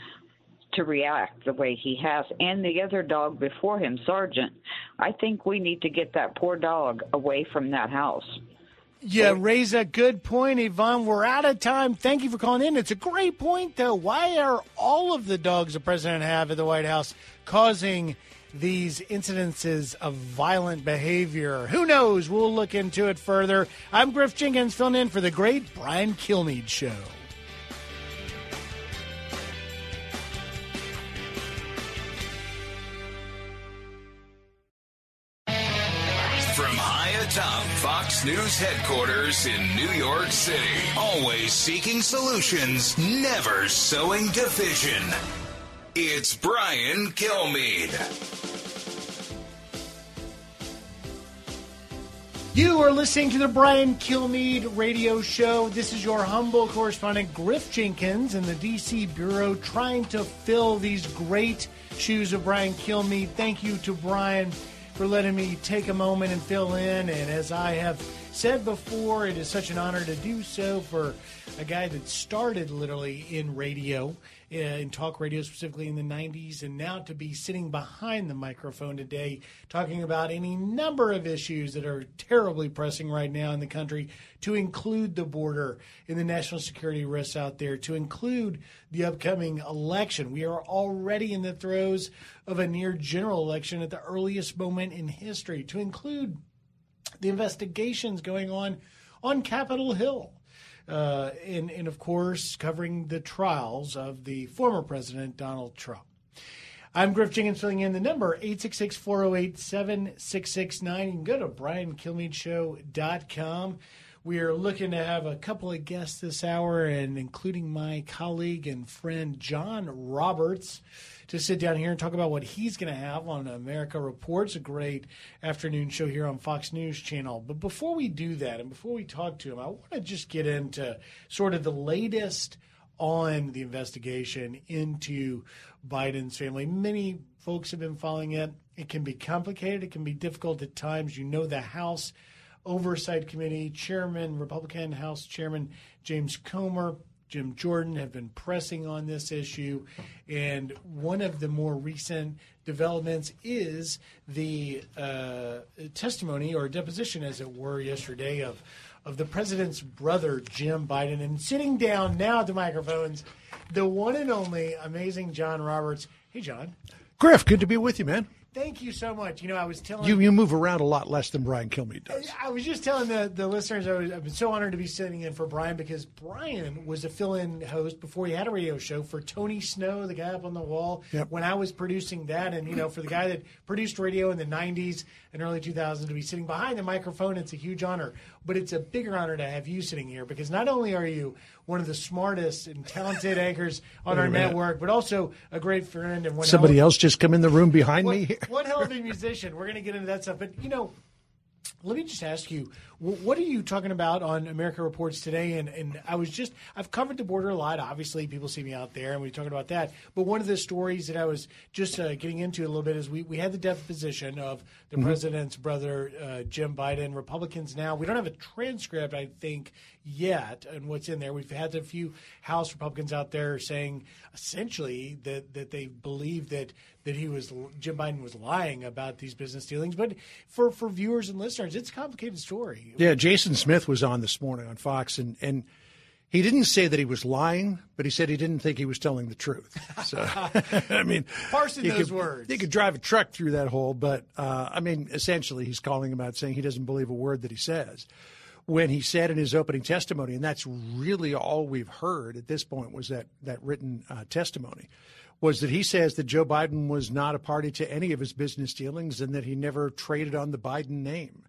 to react the way he has, and the other dog before him, Sergeant. I think we need to get that poor dog away from that house. Yeah, raise a good point, Yvonne. We're out of time. Thank you for calling in. It's a great point, though. Why are all of the dogs the president have at the White House causing these incidences of violent behavior? Who knows? We'll look into it further. I'm Griff Jenkins, filling in for the great Brian Kilmeade Show. News headquarters in New York City, always seeking solutions, never sowing division. It's Brian Kilmeade. You are listening to the Brian Kilmeade radio show. This is your humble correspondent, Griff Jenkins, in the D.C. Bureau, trying to fill these great shoes of Brian Kilmeade. Thank you to Brian for letting me take a moment and fill in. And as I have said before, it is such an honor to do so for a guy that started literally in radio, Uh, in talk radio specifically in the 90s, and now to be sitting behind the microphone today talking about any number of issues that are terribly pressing right now in the country, to include the border and the national security risks out there, to include the upcoming election. We are already in the throes of a near general election at the earliest moment in history, to include the investigations going on on Capitol Hill. Uh, and, and of course, covering the trials of the former president, Donald Trump. I'm Griff Jenkins filling in the number 866 408 7669. You can go to briankilmeadeshow.com. We are looking to have a couple of guests this hour, and including my colleague and friend John Roberts, to sit down here and talk about what he's going to have on America Reports, a great afternoon show here on Fox News Channel. But before we do that, and before we talk to him, I want to just get into sort of the latest on the investigation into Biden's family. Many folks have been following it. It can be complicated, it can be difficult at times. You know, the House Oversight Committee Chairman, Republican House Chairman James Comer, Jim Jordan have been pressing on this issue. And one of the more recent developments is the uh, testimony or deposition, as it were, yesterday of of the president's brother, Jim Biden. And sitting down now at the microphones, the one and only amazing John Roberts. Hey, John. Griff, good to be with you, man. Thank you so much. You know, I was telling You you move around a lot less than Brian Kilmeade does. I was just telling the, the listeners I was, I've been so honored to be sitting in for Brian because Brian was a fill-in host before he had a radio show for Tony Snow, the guy up on the wall. Yep. When I was producing that, and you know, for the guy that produced radio in the '90s and early 2000s to be sitting behind the microphone, it's a huge honor. But it's a bigger honor to have you sitting here because not only are you one of the smartest and talented anchors on our network, but also a great friend and one Somebody else just come in the room behind one, me. one hell of a musician. We're going to get into that stuff. But, you know, let me just ask you, what are you talking about on America Reports today? And, and I was just, I've covered the border a lot. Obviously, people see me out there and we're talking about that. But one of the stories that I was just uh, getting into a little bit is we, we had the deposition of the Mhm. president's brother, uh, Jim Biden. Republicans now, we don't have a transcript, I think, yet, and what's in there. We've had a few House Republicans out there saying essentially that, that they believe that that he was Jim Biden was lying about these business dealings. But for for viewers and listeners, it's a complicated story. Yeah, Jason Smith was on this morning on Fox, and and he didn't say that he was lying, but he said he didn't think he was telling the truth. So, I mean, Parsing those could, words. You could drive a truck through that hole, but uh, I mean, essentially, he's calling him out, saying he doesn't believe a word that he says. When he said in his opening testimony, and that's really all we've heard at this point was that that written uh, testimony, was that he says that Joe Biden was not a party to any of his business dealings and that he never traded on the Biden name.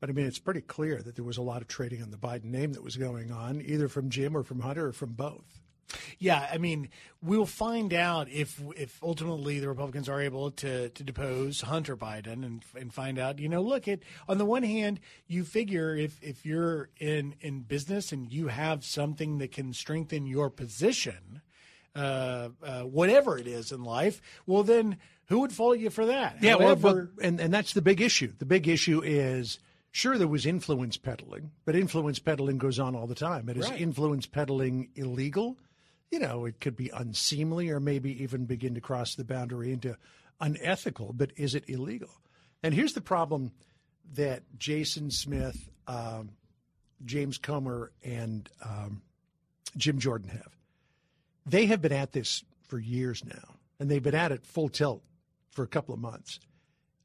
But I mean, it's pretty clear that there was a lot of trading on the Biden name that was going on, either from Jim or from Hunter or from both. Yeah, I mean, we'll find out if if ultimately the Republicans are able to to depose Hunter Biden and and find out. You know, look at on the one hand, you figure if if you're in in business and you have something that can strengthen your position, uh, uh, whatever it is in life, well then who would fault you for that? Yeah, well, but, and and that's the big issue. The big issue is Sure, there was influence peddling, but influence peddling goes on all the time. It is Right. influence peddling illegal? You know, it could be unseemly or maybe even begin to cross the boundary into unethical, but is it illegal? And here's the problem that Jason Smith, um, James Comer, and um, Jim Jordan have. They have been at this for years now, and they've been at it full tilt for a couple of months.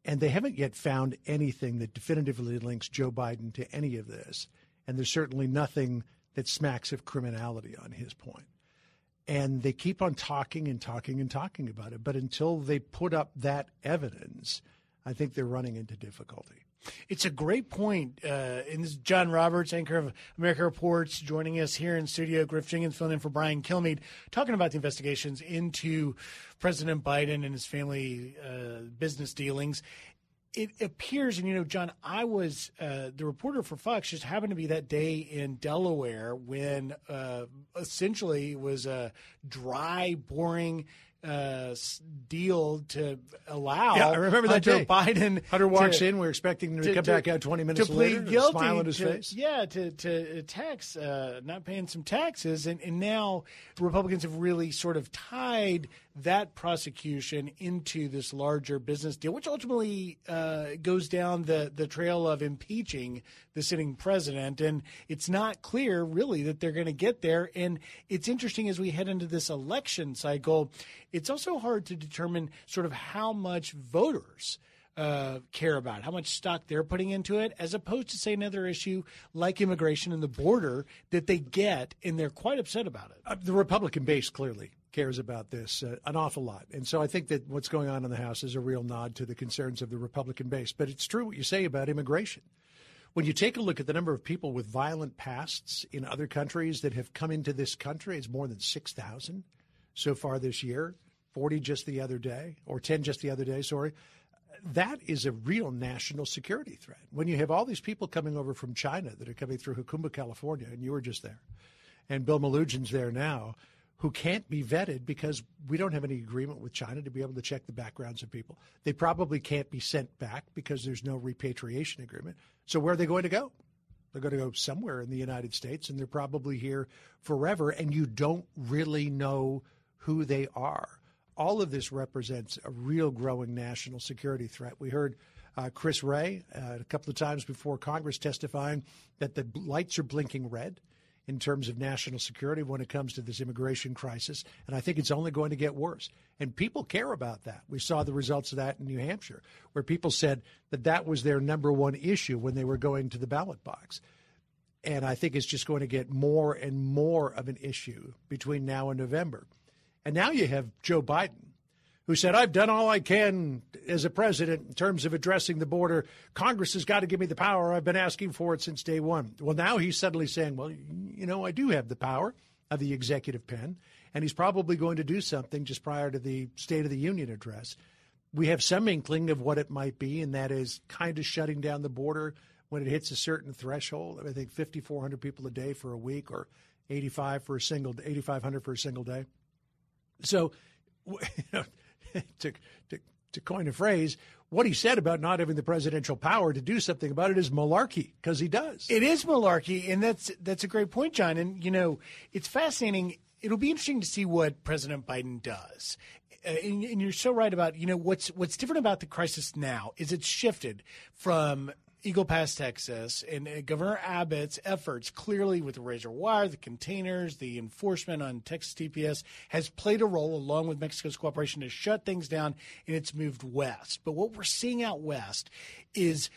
And they haven't yet found anything that definitively links Joe Biden to any of this. And there's certainly nothing that smacks of criminality on his point. And they keep on talking and talking and talking about it. But until they put up that evidence, I think they're running into difficulty. It's a great point. Uh, and this is John Roberts, anchor of America Reports, joining us here in studio. Griff Jenkins filling in for Brian Kilmeade, talking about the investigations into President Biden and his family uh, business dealings. It appears, and you know, John, I was uh, the reporter for Fox. Just happened to be that day in Delaware when uh, essentially it was a dry, boring uh, deal to allow. Yeah, I remember that Hunter day. Biden. Hunter walks to- in. We're expecting him to, come back out 20 minutes to plead later. with guilty, smile on his to- face. Yeah, to to tax uh, not paying some taxes, and and now Republicans have really sort of tied that prosecution into this larger business deal, which ultimately uh, goes down the the trail of impeaching the sitting president, and it's not clear really that they're going to get there. And it's interesting as we head into this election cycle, it's also hard to determine sort of how much voters uh, care about, how much stock they're putting into it, as opposed to, say, another issue like immigration and the border that they get and they're quite upset about it. Uh, the Republican base clearly cares about this uh, an awful lot. And so I think that what's going on in the House is a real nod to the concerns of the Republican base. But it's true what you say about immigration. When you take a look at the number of people with violent pasts in other countries that have come into this country, it's more than 6,000 so far this year, 40 just the other day, or 10 just the other day, sorry. That is a real national security threat. When you have all these people coming over from China that are coming through Jacumba, California, and you were just there, and Bill Melugin's there now, who can't be vetted because we don't have any agreement with China to be able to check the backgrounds of people. They probably can't be sent back because there's no repatriation agreement. So where are they going to go? They're going to go somewhere in the United States, and they're probably here forever, and you don't really know who they are. All of this represents a real growing national security threat. We heard uh, Chris Wray uh, a couple of times before Congress testifying that the lights are blinking red in terms of national security when it comes to this immigration crisis. And I think it's only going to get worse. And people care about that. We saw the results of that in New Hampshire, where people said that that was their number one issue when they were going to the ballot box. And I think it's just going to get more and more of an issue between now and November. And now you have Joe Biden, who said, I've done all I can as a president in terms of addressing the border. Congress has got to give me the power. I've been asking for it since day one. Well, now he's suddenly saying, Well, you know, I do have the power of the executive pen. And he's probably going to do something just prior to the State of the Union address. We have some inkling of what it might be, and that is kind of shutting down the border when it hits a certain threshold. I think 5,400 people a day for a week or 85 for a single 8,500 for a single day. So, you know, to, to, to coin a phrase, what he said about not having the presidential power to do something about it is malarkey because he does. It is malarkey, and that's that's a great point, John. And you know, it's fascinating. It'll be interesting to see what President Biden does. Uh, and, and you're so right about you know what's what's different about the crisis now is it's shifted from Eagle Pass, Texas, and uh, Governor Abbott's efforts clearly with the razor wire, the containers, the enforcement on Texas DPS has played a role along with Mexico's cooperation to shut things down, and it's moved west. But what we're seeing out west is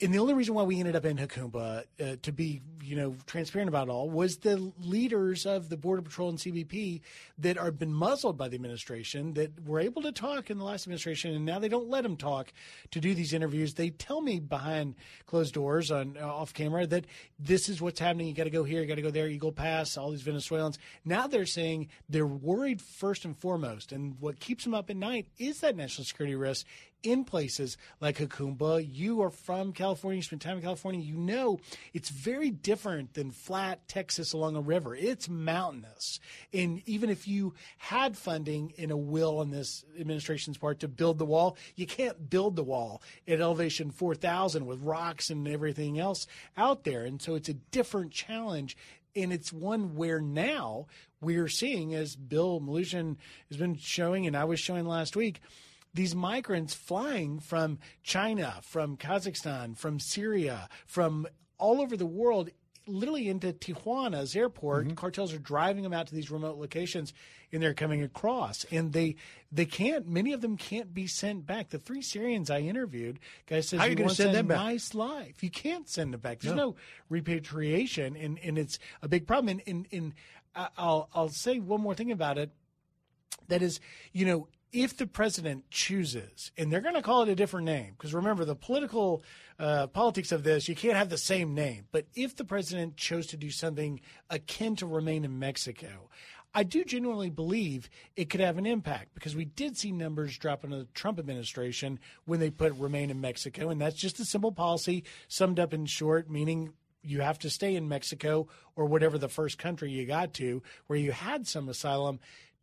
and the only reason why we ended up in Jacumba, uh, to be you know transparent about all, was the leaders of the Border Patrol and CBP that are been muzzled by the administration that were able to talk in the last administration, and now they don't let them talk to do these interviews. They tell me behind closed doors on uh, off camera that this is what's happening. You got to go here, you got to go there. Eagle Pass, all these Venezuelans. Now they're saying they're worried first and foremost, and what keeps them up at night is that national security risk in places like Jacumba. You are from California, you spent time in California. You know it's very different than flat Texas along a river. It's mountainous. And even if you had funding in a will on this administration's part to build the wall, you can't build the wall at elevation 4,000 with rocks and everything else out there. And so it's a different challenge and it's one where now we're seeing, as Bill Melugin has been showing, and I was showing last week, these migrants flying from China, from Kazakhstan, from Syria, from all over the world, literally into Tijuana's airport. Mm-hmm. Cartels are driving them out to these remote locations, and they're coming across. And they they can't. Many of them can't be sent back. The three Syrians I interviewed, guy says How are you gonna send them back? nice life. You can't send them back. There's No. no, repatriation, and and it's a big problem. And, and, and I'll I'll say one more thing about it. That is, you know, if the president chooses, and they're going to call it a different name, because remember the political uh, politics of this, you can't have the same name. But if the president chose to do something akin to remain in Mexico, I do genuinely believe it could have an impact because we did see numbers drop in the Trump administration when they put remain in Mexico. And that's just a simple policy summed up in short, meaning you have to stay in Mexico or whatever the first country you got to where you had some asylum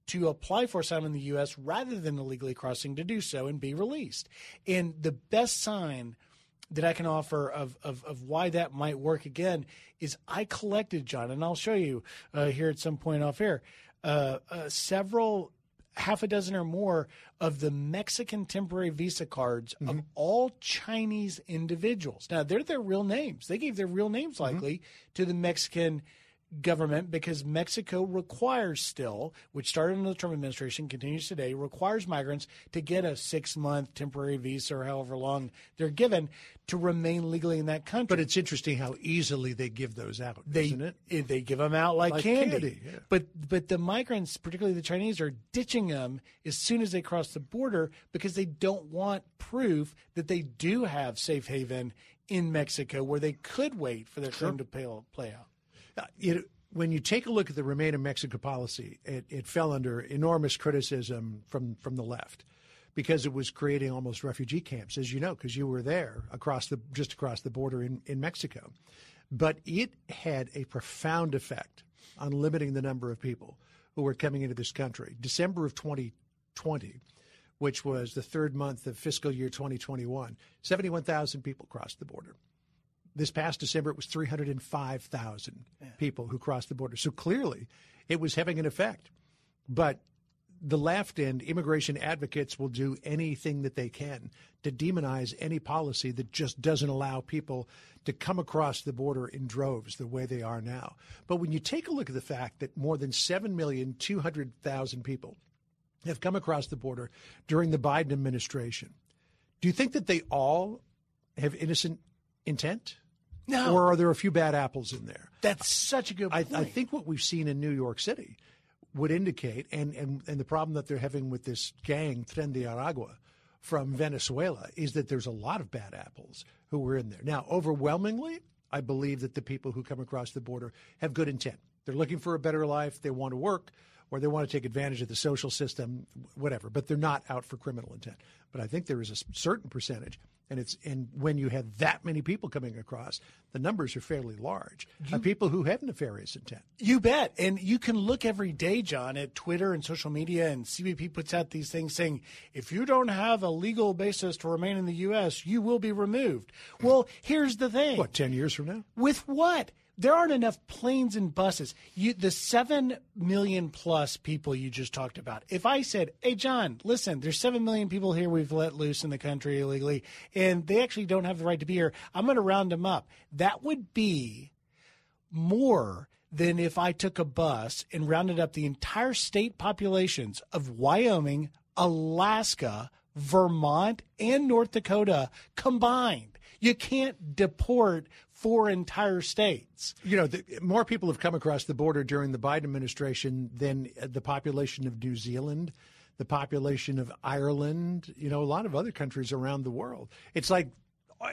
to apply for asylum in the U.S. rather than illegally crossing to do so and be released. And the best sign that I can offer of, of, of why that might work again is I collected, John, and I'll show you uh, here at some point off air, uh, uh, several, half a dozen or more of the Mexican temporary visa cards of all Chinese individuals. Now, they're their real names. They gave their real names likely to the Mexican government because Mexico requires still, which started under the Trump administration, continues today, requires migrants to get a six month temporary visa or however long they're given to remain legally in that country. But it's interesting how easily they give those out, they, isn't it? eh, They give them out like, Like candy. candy, yeah. But but the migrants, particularly the Chinese, are ditching them as soon as they cross the border because they don't want proof that they do have safe haven in Mexico where they could wait for their claim to pay, play out. It, when you take a look at the Remain in Mexico policy, it, it fell under enormous criticism from, from the left because it was creating almost refugee camps, as you know, because you were there across the just across the border in, in Mexico. But it had a profound effect on limiting the number of people who were coming into this country. December of 2020, which was the third month of fiscal year 2021, 71,000 people crossed the border this past December, it was 305,000 people who crossed the border. So clearly, it was having an effect. But the left and immigration advocates will do anything that they can to demonize any policy that just doesn't allow people to come across the border in droves the way they are now. But when you take a look at the fact that more than 7,200,000 people have come across the border during the Biden administration, do you think that they all have innocent intent? No. Or are there a few bad apples in there? That's such a good I. I think what we've seen in New York City would indicate, and, and, and the problem that they're having with this gang, Tren de Aragua, from Venezuela, is that there's a lot of bad apples who were in there. Now, overwhelmingly, I believe that the people who come across the border have good intent. They're looking for a better life, they want to work, or they want to take advantage of the social system, whatever, but they're not out for criminal intent. But I think there is a certain percentage, and it's and when you have that many people coming across, the numbers are fairly large. Of people who have nefarious intent. You bet. And you can look every day, John, at Twitter and social media, and CBP puts out these things saying, if you don't have a legal basis to remain in the U.S., you will be removed. Well, here's the thing. What, 10 years from now? With what? There aren't enough planes and buses. You, the 7 million plus people you just talked about. If I said, hey, John, listen, there's 7 million people here we've let loose in the country illegally, and they actually don't have the right to be here, I'm going to round them up. That would be more than if I took a bus and rounded up the entire state populations of Wyoming, Alaska, Vermont, and North Dakota combined. You can't deport four entire states. You know, the, more people have come across the border during the Biden administration than the population of New Zealand, the population of Ireland, you know, a lot of other countries around the world. It's like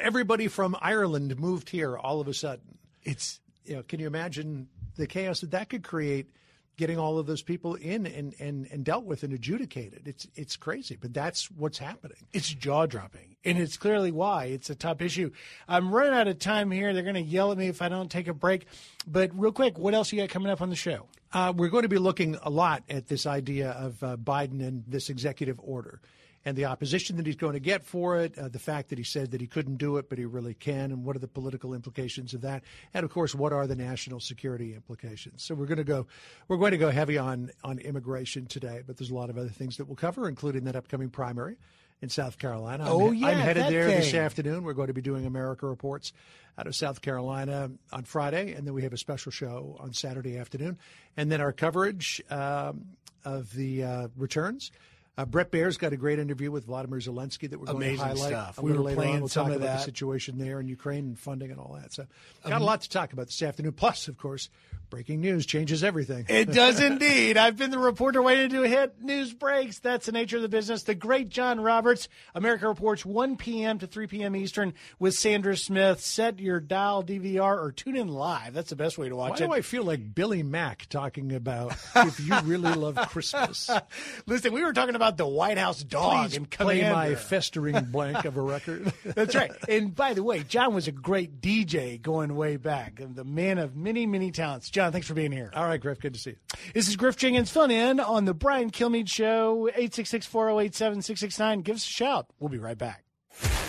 everybody from Ireland moved here all of a sudden. It's you know, can you imagine the chaos that that could create getting all of those people in and, and, and dealt with and adjudicated. It's it's crazy, but that's what's happening. It's jaw dropping, and it's clearly why it's a top issue. I'm running out of time here. They're going to yell at me if I don't take a break. But real quick, what else you got coming up on the show? Uh, we're going to be looking a lot at this idea of uh, Biden and this executive order and the opposition that he's going to get for it, uh, the fact that he said that he couldn't do it, but he really can, and what are the political implications of that, and of course, what are the national security implications. So we're going to go, we're going to go heavy on on immigration today, but there's a lot of other things that we'll cover, including that upcoming primary in South Carolina. Oh, I'm, yeah, I'm headed there this afternoon. We're going to be doing America Reports out of South Carolina on Friday, and then we have a special show on Saturday afternoon, and then our coverage um, of the uh, returns. Uh, Bret Baier's got a great interview with Vladimir Zelensky that we're going Amazing to highlight. stuff. We were later on, playing we'll some talk of about the situation there in Ukraine and funding and all that. So, got Um, a lot to talk about this afternoon. Plus, of course, breaking news changes everything. It does indeed. I've been the reporter waiting to hit news breaks. That's the nature of the business. The great John Roberts, America Reports, 1 p.m. to 3 p.m. Eastern with Sandra Smith. Set your dial DVR or tune in live. That's the best way to Why watch it. Why do I feel like Billy Mack talking about if you really love Christmas? Listen, we were talking about the White House dog Please and play Commander. my festering blank of a record. That's right. And by the way, John was a great DJ going way back, and the man of many, many talents. John, thanks for being here. All right, Griff, good to see you. This is Griff Jenkins filling in on the Brian Kilmeade Show, 866 408 7669. Give us a shout. We'll be right back.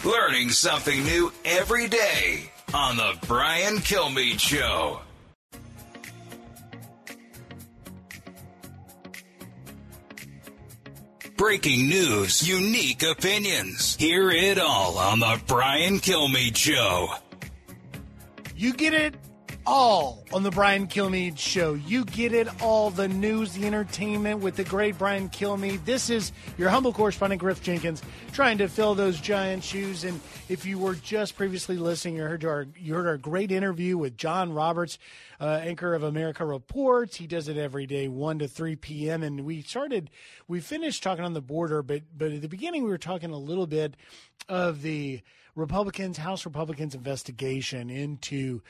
Learning something new every day on the Brian Kilmeade Show. Breaking news, unique opinions. Hear it all on the Brian Kilmeade Show. You get it all on the Brian Kilmeade Show. You get it all the news, the entertainment with the great Brian Kilmeade. This is your humble correspondent, Griff Jenkins, trying to fill those giant shoes. And if you were just previously listening, you heard our, you heard our great interview with John Roberts, uh, anchor of America Reports. He does it every day, 1 to 3 p.m. And we started, we finished talking on the border, but, but at the beginning, we were talking a little bit of the Republicans, House Republicans investigation into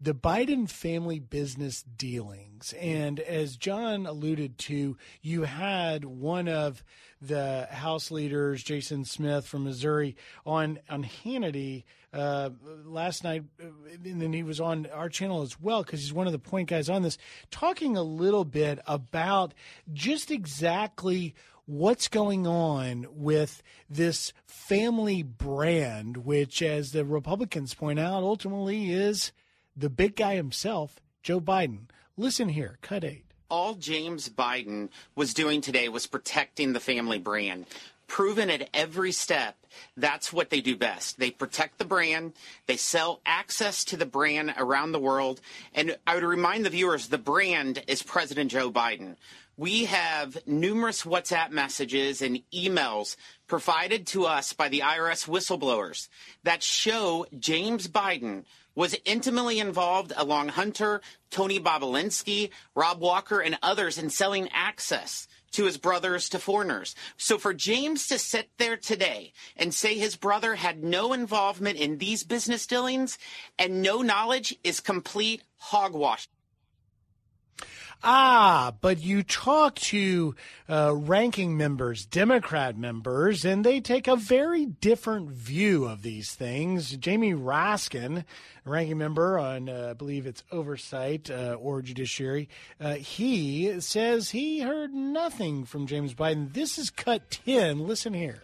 the Biden family business dealings. And as John alluded to, you had one of the House leaders, Jason Smith from Missouri, on on Hannity uh, last night, uh, and then he was on our channel as well because he's one of the point guys on this, talking a little bit about just exactly what's going on with this family brand, which, as the Republicans point out, ultimately is the big guy himself, Joe Biden. Listen here, cut eight. all James Biden was doing today was protecting the family brand. Proven at every step, that's what they do best. They protect the brand, they sell access to the brand around the world. And I would remind the viewers the brand is President Joe Biden. We have numerous WhatsApp messages and emails provided to us by the IRS whistleblowers that show James Biden was intimately involved along Hunter, Tony Bobulinski, Rob Walker, and others in selling access to his brothers to foreigners. So for James to sit there today and say his brother had no involvement in these business dealings and no knowledge is complete hogwash. Ah, but you talk to uh, ranking members, Democrat members, and they take a very different view of these things. Jamie Raskin, ranking member on, uh, I believe it's Oversight uh, or Judiciary, uh, he says he heard nothing from James Biden. This is cut 10. Listen here.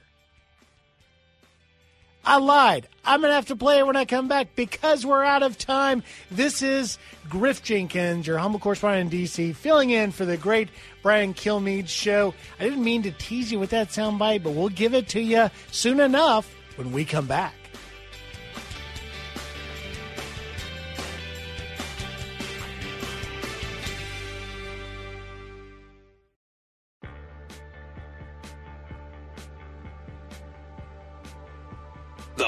I lied. I'm going to have to play it when I come back because we're out of time. This is Griff Jenkins, your humble correspondent in D.C., filling in for the great Brian Kilmeade show. I didn't mean to tease you with that soundbite, but we'll give it to you soon enough when we come back.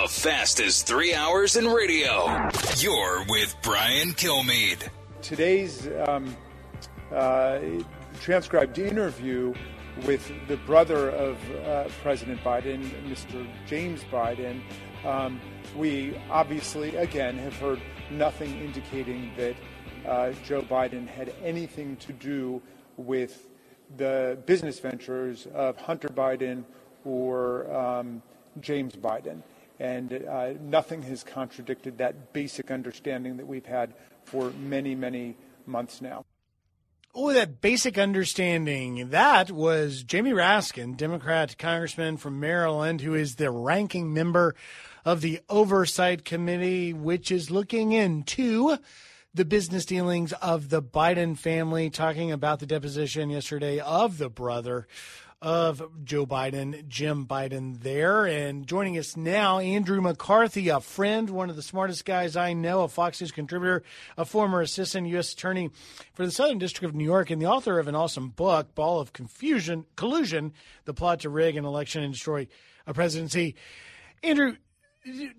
The fastest three hours in radio. You're with Brian Kilmeade. Today's um, uh, transcribed interview with the brother of uh, President Biden, Mr. James Biden, um, we obviously, again, have heard nothing indicating that uh, Joe Biden had anything to do with the business ventures of Hunter Biden or um, James Biden. And uh, nothing has contradicted that basic understanding that we've had for many, many months now. Oh, that basic understanding. That was Jamie Raskin, Democrat congressman from Maryland, who is the ranking member of the Oversight Committee, which is looking into the business dealings of the Biden family, talking about the deposition yesterday of the brother of Joe Biden, Jim Biden, there. And joining us now, Andrew McCarthy, a friend, one of the smartest guys I know, a Fox News contributor, a former assistant U.S. attorney for the Southern District of New York, and the author of an awesome book, Ball of Confusion, Collusion, The Plot to Rig an Election and Destroy a Presidency. Andrew,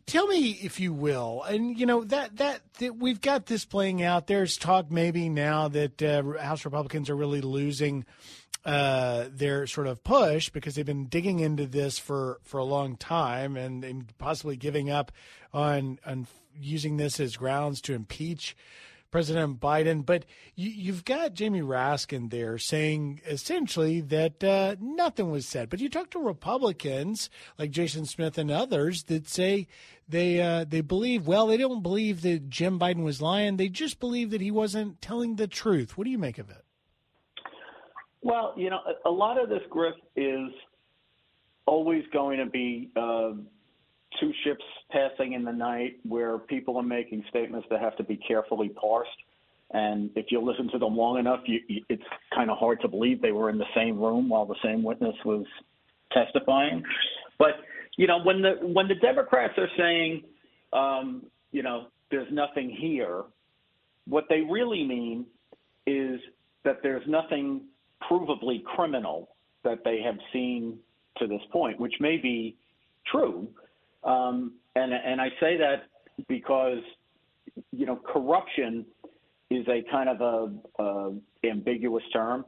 tell me if you will and you know that, that that we've got this playing out. There's talk maybe now that uh, house republicans are really losing uh, their sort of push because they've been digging into this for for a long time and, and possibly giving up on on using this as grounds to impeach President Biden. But you, have got Jamie Raskin there saying essentially that uh, nothing was said. But you talk to Republicans like Jason Smith and others that say they uh, they believe well they don't believe that Jim Biden was lying. They just believe that he wasn't telling the truth. What do you make of it? Well, you know, a, lot of this, Griff, is always going to be. Uh, two ships passing in the night where people are making statements that have to be carefully parsed. And if you listen to them long enough, you, you, it's kind of hard to believe they were in the same room while the same witness was testifying. But you know, when the when the Democrats are saying, um, you know, there's nothing here, what they really mean is that there's nothing provably criminal that they have seen to this point, which may be true, um, and and I say that because you know corruption is a kind of a, a ambiguous term,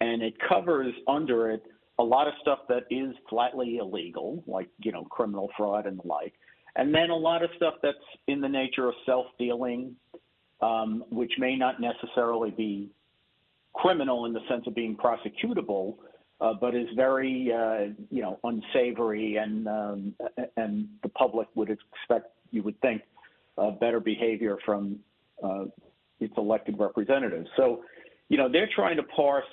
and it covers under it a lot of stuff that is flatly illegal, like you know criminal fraud and the like, and then a lot of stuff that's in the nature of self-dealing, um, which may not necessarily be criminal in the sense of being prosecutable, but is very uh, you know unsavory and um, and the public would expect you would think uh, better behavior from uh, its elected representatives. So you know they're trying to parse.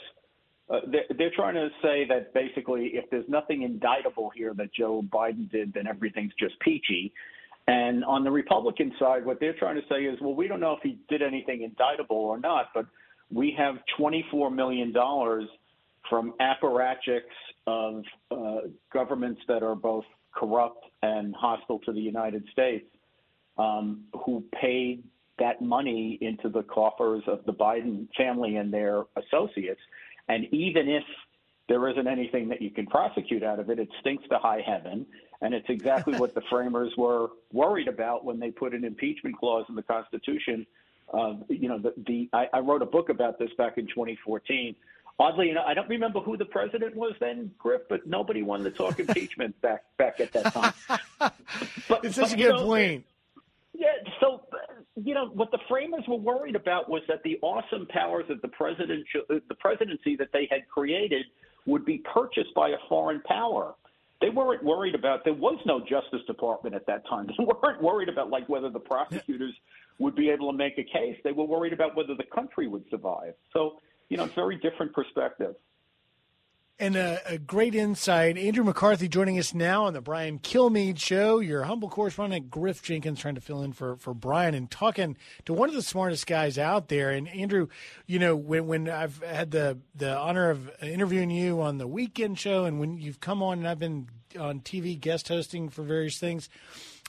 Uh, they're, they're trying to say that basically, if there's nothing indictable here that Joe Biden did, then everything's just peachy. And on the Republican side, what they're trying to say is, well, we don't know if he did anything indictable or not, but we have $24 million from apparatchiks of uh, governments that are both corrupt and hostile to the United States um, who paid that money into the coffers of the Biden family and their associates. And even if there isn't anything that you can prosecute out of it, it stinks to high heaven. And it's exactly what the framers were worried about when they put an impeachment clause in the Constitution. Uh, you know, the, the I, I wrote a book about this back in 2014 oddly enough, I don't remember who the president was then, Griff, but nobody wanted to talk impeachment back back at that time. But, it's such a good point. Yeah, so you know what the framers were worried about was that the awesome powers of the president, the presidency that they had created, would be purchased by a foreign power. They weren't worried about. There was no Justice Department at that time. They weren't worried about like whether the prosecutors would be able to make a case. They were worried about whether the country would survive. So you know, very different perspective. And a, a, great insight. Andrew McCarthy joining us now on the Brian Kilmeade Show. Your humble correspondent, Griff Jenkins, trying to fill in for, for Brian and talking to one of the smartest guys out there. And Andrew, you know, when, when I've had the, the honor of interviewing you on the weekend show and when you've come on and I've been on TV guest hosting for various things,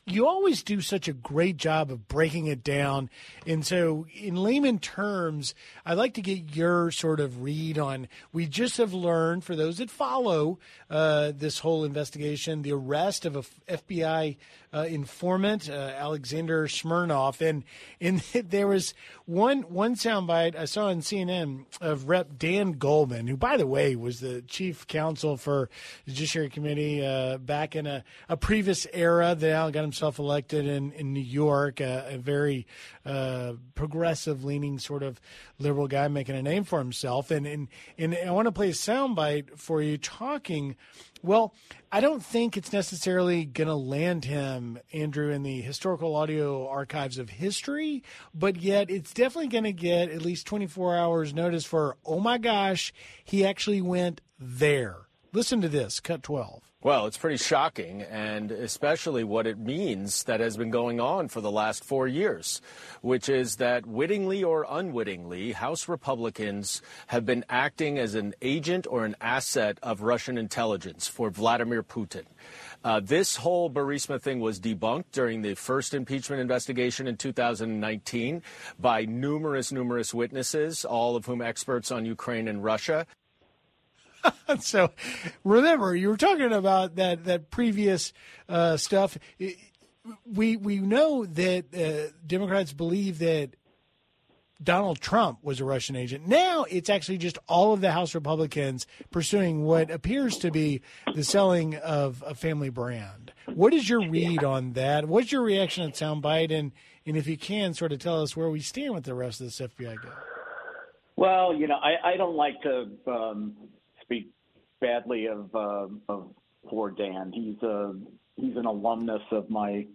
you always do such a great job of breaking it down. And so, in layman terms, I'd like to get your sort of read on. We just have learned, for those that follow uh, this whole investigation, the arrest of a FBI uh, informant, uh, Alexander Smirnov, and and there was one one soundbite I saw on CNN of Rep Dan Goldman, who, by the way, was the chief counsel for the Judiciary Committee uh, back in a, a previous era that Al got himself elected in, in New York, a, a very uh, progressive leaning sort of liberal guy making a name for himself. And, and, and I want to play a soundbite for you talking. Well, I don't think it's necessarily going to land him, Andrew, in the historical audio archives of history, but yet it's definitely going to get at least 24 hours notice for, oh my gosh, he actually went there. Listen to this, cut 12. Well, it's pretty shocking, and especially what it means that has been going on for the last four years, which is that wittingly or unwittingly, House Republicans have been acting as an agent or an asset of Russian intelligence for Vladimir Putin. Uh, this whole Burisma thing was debunked during the first impeachment investigation in 2019 by numerous, numerous witnesses, all of whom experts on Ukraine and Russia. so remember, you were talking about that that previous uh, stuff. We we know that uh, Democrats believe that Donald Trump was a Russian agent. Now it's actually just all of the House Republicans pursuing what appears to be the selling of a family brand. What is your read on that? What's your reaction at soundbite? And and if you can, sort of tell us where we stand with the rest of this FBI guy. Well, you know, I, I don't like to um, speak badly of uh, of poor Dan. He's a he's an alumnus of my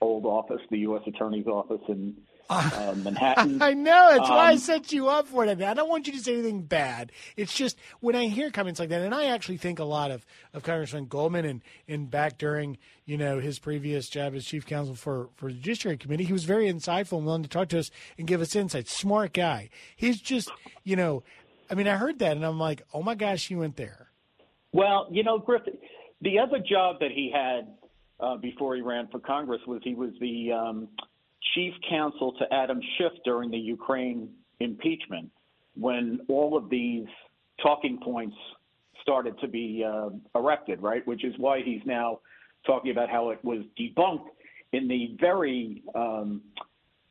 old office, the U.S. Attorney's office in uh, Manhattan. I know. That's um, why I set you up for it. I don't want you to say anything bad. It's just when I hear comments like that, and I actually think a lot of, of Congressman Goldman and, and back during, you know, his previous job as chief counsel for, for the Judiciary Committee, he was very insightful and willing to talk to us and give us insight. Smart guy. He's just, you know, I mean, I heard that and I'm like, oh my gosh, he went there. Well, you know, Griffin, the other job that he had uh, before he ran for Congress was he was the um, chief counsel to Adam Schiff during the Ukraine impeachment when all of these talking points started to be uh, erected, right? Which is why he's now talking about how it was debunked in the very um,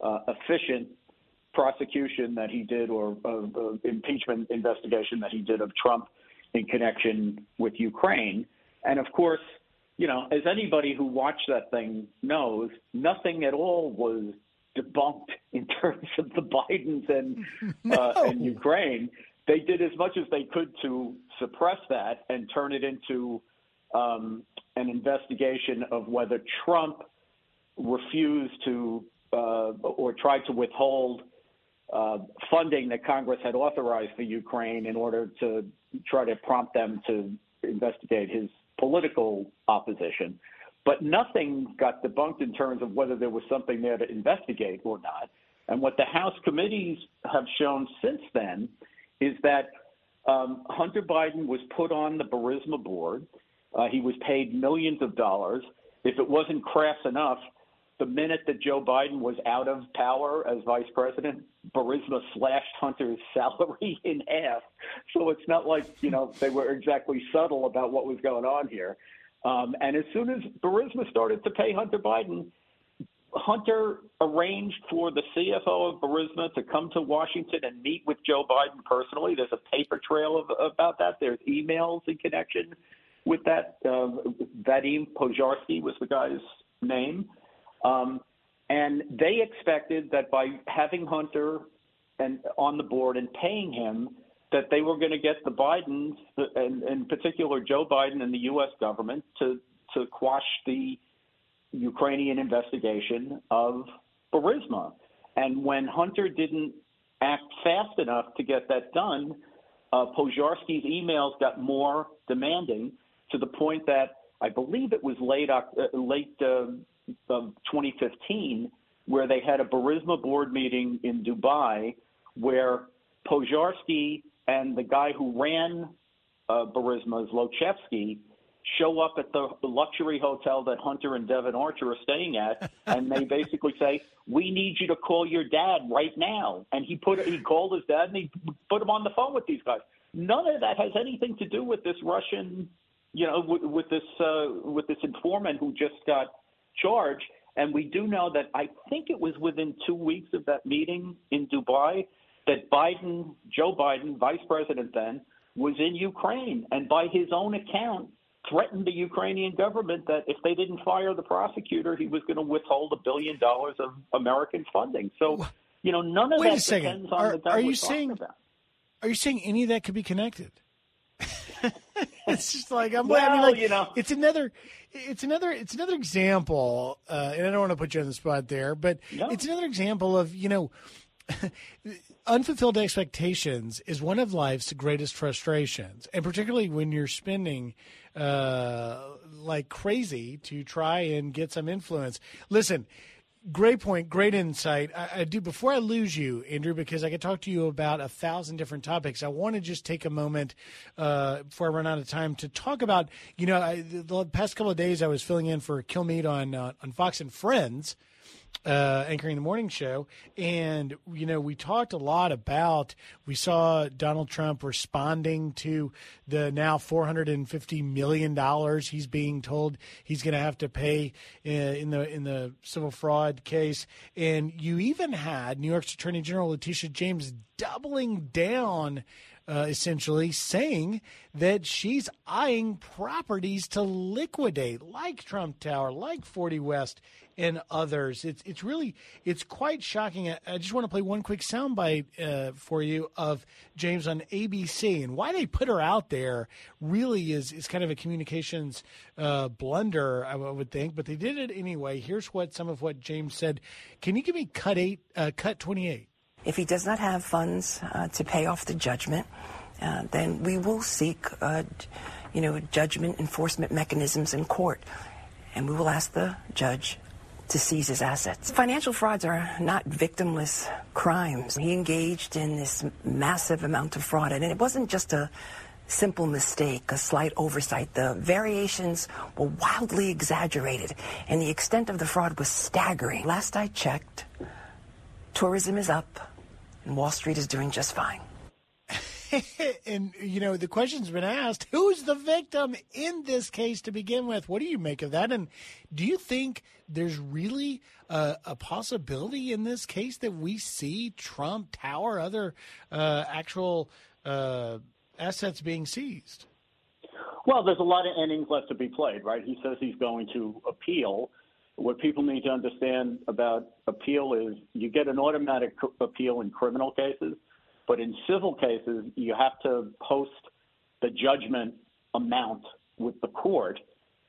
uh, efficient prosecution that he did or uh, impeachment investigation that he did of Trump in connection with Ukraine. And of course, you know, as anybody who watched that thing knows, nothing at all was debunked in terms of the Bidens and uh, and Ukraine. They did as much as they could to suppress that and turn it into um, an investigation of whether Trump refused to uh, or tried to withhold uh, funding that Congress had authorized for Ukraine in order to try to prompt them to investigate his political opposition. But nothing got debunked in terms of whether there was something there to investigate or not. And what the House committees have shown since then is that um, Hunter Biden was put on the Burisma board. Uh, he was paid millions of dollars. If it wasn't crass enough, the minute that Joe Biden was out of power as vice president, Burisma slashed Hunter's salary in half. So it's not like, you know, they were exactly subtle about what was going on here. Um, and as soon as Burisma started to pay Hunter Biden, Hunter arranged for the CFO of Burisma to come to Washington and meet with Joe Biden personally. There's a paper trail of, about that. There's emails in connection with that. Uh, Vadim Pozharskyi was the guy's name. Um, and they expected that by having Hunter and on the board and paying him, that they were going to get the Bidens, and in particular Joe Biden and the U.S. government, to to quash the Ukrainian investigation of Burisma. And when Hunter didn't act fast enough to get that done, uh, Pozharskyi's emails got more demanding to the point that I believe it was late uh, late uh, of 2015, where they had a Burisma board meeting in Dubai, where Pozharskyi and the guy who ran uh, Burisma, Zlochevsky, show up at the luxury hotel that Hunter and Devon Archer are staying at, and they basically say, "We need you to call your dad right now." And he put he called his dad and he put him on the phone with these guys. None of that has anything to do with this Russian, you know, with, with this uh, with this informant who just got charge. And we do know that I think it was within two weeks of that meeting in Dubai that Biden, Joe Biden, vice president then, was in Ukraine and by his own account threatened the Ukrainian government that if they didn't fire the prosecutor, he was going to withhold a billion dollars of American funding. So, you know, none of Wait that depends on Are, the are you saying? Are you saying any of that could be connected? it's just like I'm. I Well, mean, like you know. it's another, it's another, it's another example. Uh, and I don't want to put you on the spot there, but it's another example of you know, unfulfilled expectations is one of life's greatest frustrations, and particularly when you're spending uh, like crazy to try and get some influence. Listen. Great point, great insight. I, I do. Before I lose you, Andrew, because I could talk to you about a thousand different topics. I want to just take a moment uh, before I run out of time to talk about. You know, I, the, past couple of days I was filling in for Kilmeade on uh, on Fox and Friends, uh, anchoring the morning show. And, you know, we talked a lot about, we saw Donald Trump responding to the now $450 million he's being told he's going to have to pay uh, in the, in the civil fraud case. And you even had New York's Attorney General Letitia James doubling down uh, essentially saying that she's eyeing properties to liquidate, like Trump Tower, like 40 West, and others. It's it's really it's quite shocking. I, I just want to play one quick soundbite uh, for you of James on ABC and why they put her out there. Really is is kind of a communications uh, blunder, I would think, but they did it anyway. Here's what some of what James said. Can you give me cut eight, uh, cut 28? If he does not have funds uh, to pay off the judgment, uh, then we will seek, uh, you know, judgment enforcement mechanisms in court, and we will ask the judge to seize his assets. Financial frauds are not victimless crimes. He engaged in this massive amount of fraud, and it wasn't just a simple mistake, a slight oversight. The variations were wildly exaggerated, and the extent of the fraud was staggering. Last I checked, tourism is up, and Wall Street is doing just fine. and you know the question's been asked: Who's the victim in this case to begin with? What do you make of that? And do you think there's really a, a possibility in this case that we see Trump Tower, other uh, actual uh, assets being seized? Well, there's a lot of innings left to be played, right? He says he's going to appeal. What people need to understand about appeal is you get an automatic appeal in criminal cases, but in civil cases, you have to post the judgment amount with the court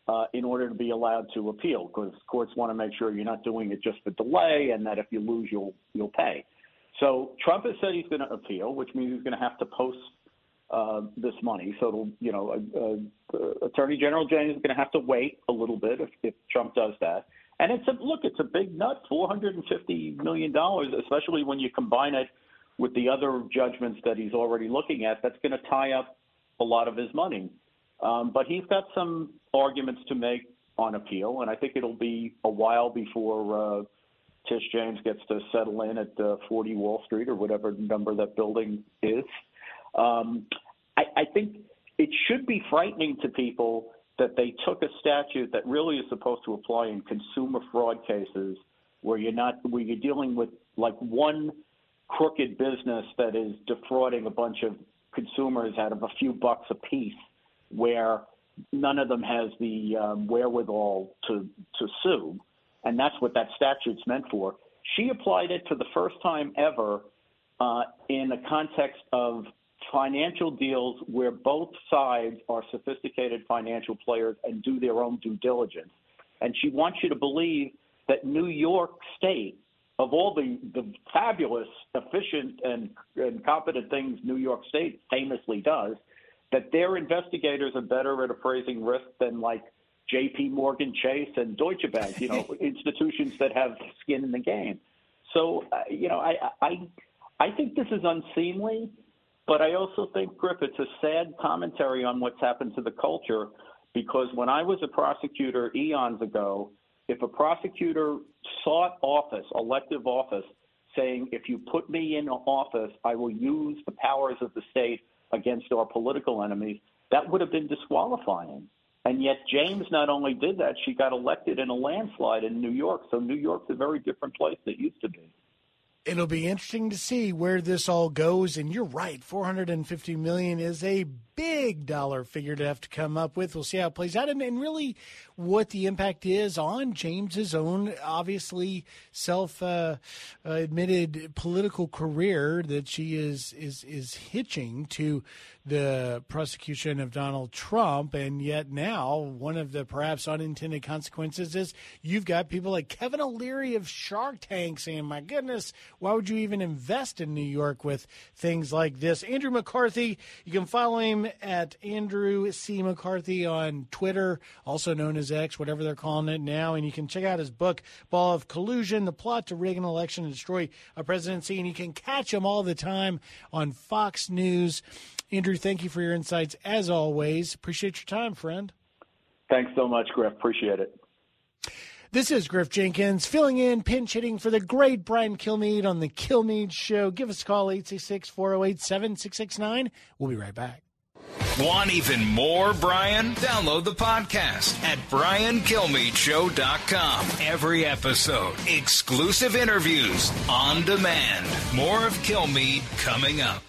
uh, in order to be allowed to appeal, because courts want to make sure you're not doing it just for delay, and that if you lose, you'll you'll pay. So Trump has said he's going to appeal, which means he's going to have to post uh, this money. So, it'll, you know, uh, uh, Attorney General James is going to have to wait a little bit if, if Trump does that. And it's a look, it's a big nut, four hundred and fifty million dollars, especially when you combine it with the other judgments that he's already looking at. That's going to tie up a lot of his money. Um, but he's got some arguments to make on appeal, and I think it'll be a while before uh, Tish James gets to settle in at uh, 40 Wall Street or whatever number that building is. Um, I, I think it should be frightening to people that they took a statute that really is supposed to apply in consumer fraud cases where you're not where you're dealing with like one crooked business that is defrauding a bunch of consumers out of a few bucks a piece where none of them has the um, wherewithal to to sue. And that's what that statute's meant for. She applied it for the first time ever uh, in the context of financial deals where both sides are sophisticated financial players and do their own due diligence. And she wants you to believe that New York State, of all the, the fabulous, efficient, and, and competent things New York State famously does, that their investigators are better at appraising risk than like J.P. Morgan Chase and Deutsche Bank, you know, institutions that have skin in the game. So, uh, you know, I, I, I think this is unseemly. But I also think, Griff, it's a sad commentary on what's happened to the culture because when I was a prosecutor eons ago, if a prosecutor sought office, elective office, saying, if you put me in office, I will use the powers of the state against our political enemies, that would have been disqualifying. And yet, James not only did that, she got elected in a landslide in New York. So, New York's a very different place than it used to be it'll be interesting to see where this all goes and you're right 450 million is a big dollar figure to have to come up with. We'll see how it plays out, and, and really what the impact is on James's own, obviously self uh, admitted political career that she is is is hitching to the prosecution of Donald Trump, and yet now one of the perhaps unintended consequences is you've got people like Kevin O'Leary of Shark Tank saying, "My goodness, why would you even invest in New York with things like this?" Andrew McCarthy, you can follow him at Andrew C McCarthy on Twitter, also known as X, whatever they're calling it now, and you can check out his book, Ball of Collusion: The Plot to Rig an Election and Destroy a Presidency, and you can catch him all the time on Fox News. Andrew, thank you for your insights as always. Appreciate your time, friend. Thanks so much, Griff. Appreciate it. This is Griff Jenkins filling in, pinch hitting for the great Brian Kilmeade on The Kilmeade Show. Give us a call, 866 408 7669. We'll be right back. Want even more, Brian? Download the podcast at briankilmeadeshow.com. Every episode, exclusive interviews on demand. More of Kilmeade coming up.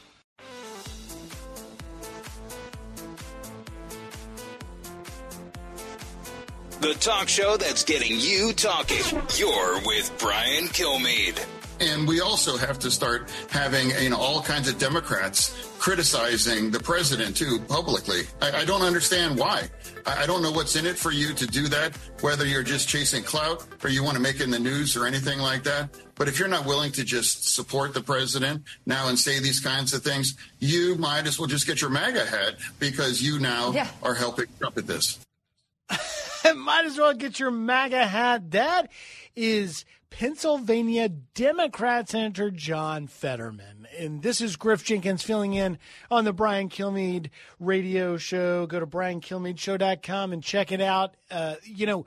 The talk show that's getting you talking. You're with Brian Kilmeade. And we also have to start having you know all kinds of Democrats criticizing the president too publicly. I, I don't understand why. I, I, don't know what's in it for you to do that, whether you're just chasing clout or you want to make it in the news or anything like that. But if you're not willing to just support the president now and say these kinds of things, you might as well just get your MAGA hat because you now yeah. are helping Trump at this. Might as well get your MAGA hat. That is Pennsylvania Democrat Senator John Fetterman. And this is Griff Jenkins filling in on the Brian Kilmeade radio show. Go to briankilmeadeshow.com and check it out. Uh, you know,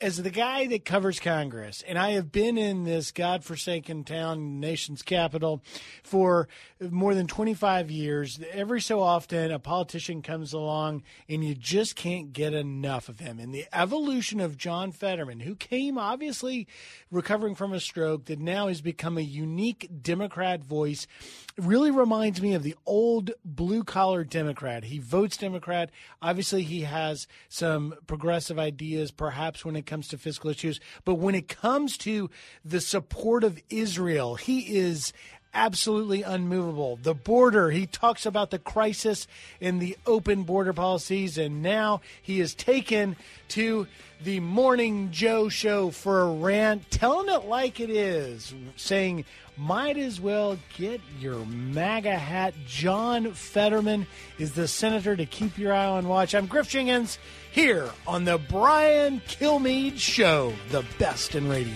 as the guy that covers Congress, and I have been in this godforsaken town, nation's capital, for more than 25 years, every so often a politician comes along and you just can't get enough of him. And the evolution of John Fetterman, who came obviously recovering from a stroke, that now has become a unique Democrat voice, really reminds me of the old blue collar Democrat. He votes Democrat. Obviously, he has some progressive ideas, perhaps when it comes to fiscal issues. But when it comes to the support of Israel, he is absolutely unmovable. The border, he talks about the crisis in the open border policies, and now he is taken to the Morning Joe show for a rant, telling it like it is, saying, might as well get your MAGA hat. John Fetterman is the senator to keep your eye on watch. I'm Griff Jenkins here on the Brian Kilmeade Show, the best in radio.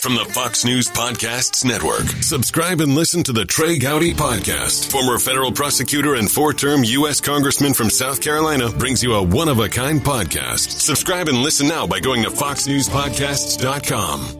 From the Fox News Podcasts Network. Subscribe and listen to the Trey Gowdy Podcast. Former federal prosecutor and four term U.S. Congressman from South Carolina brings you a one of a kind podcast. Subscribe and listen now by going to FoxNewsPodcasts.com.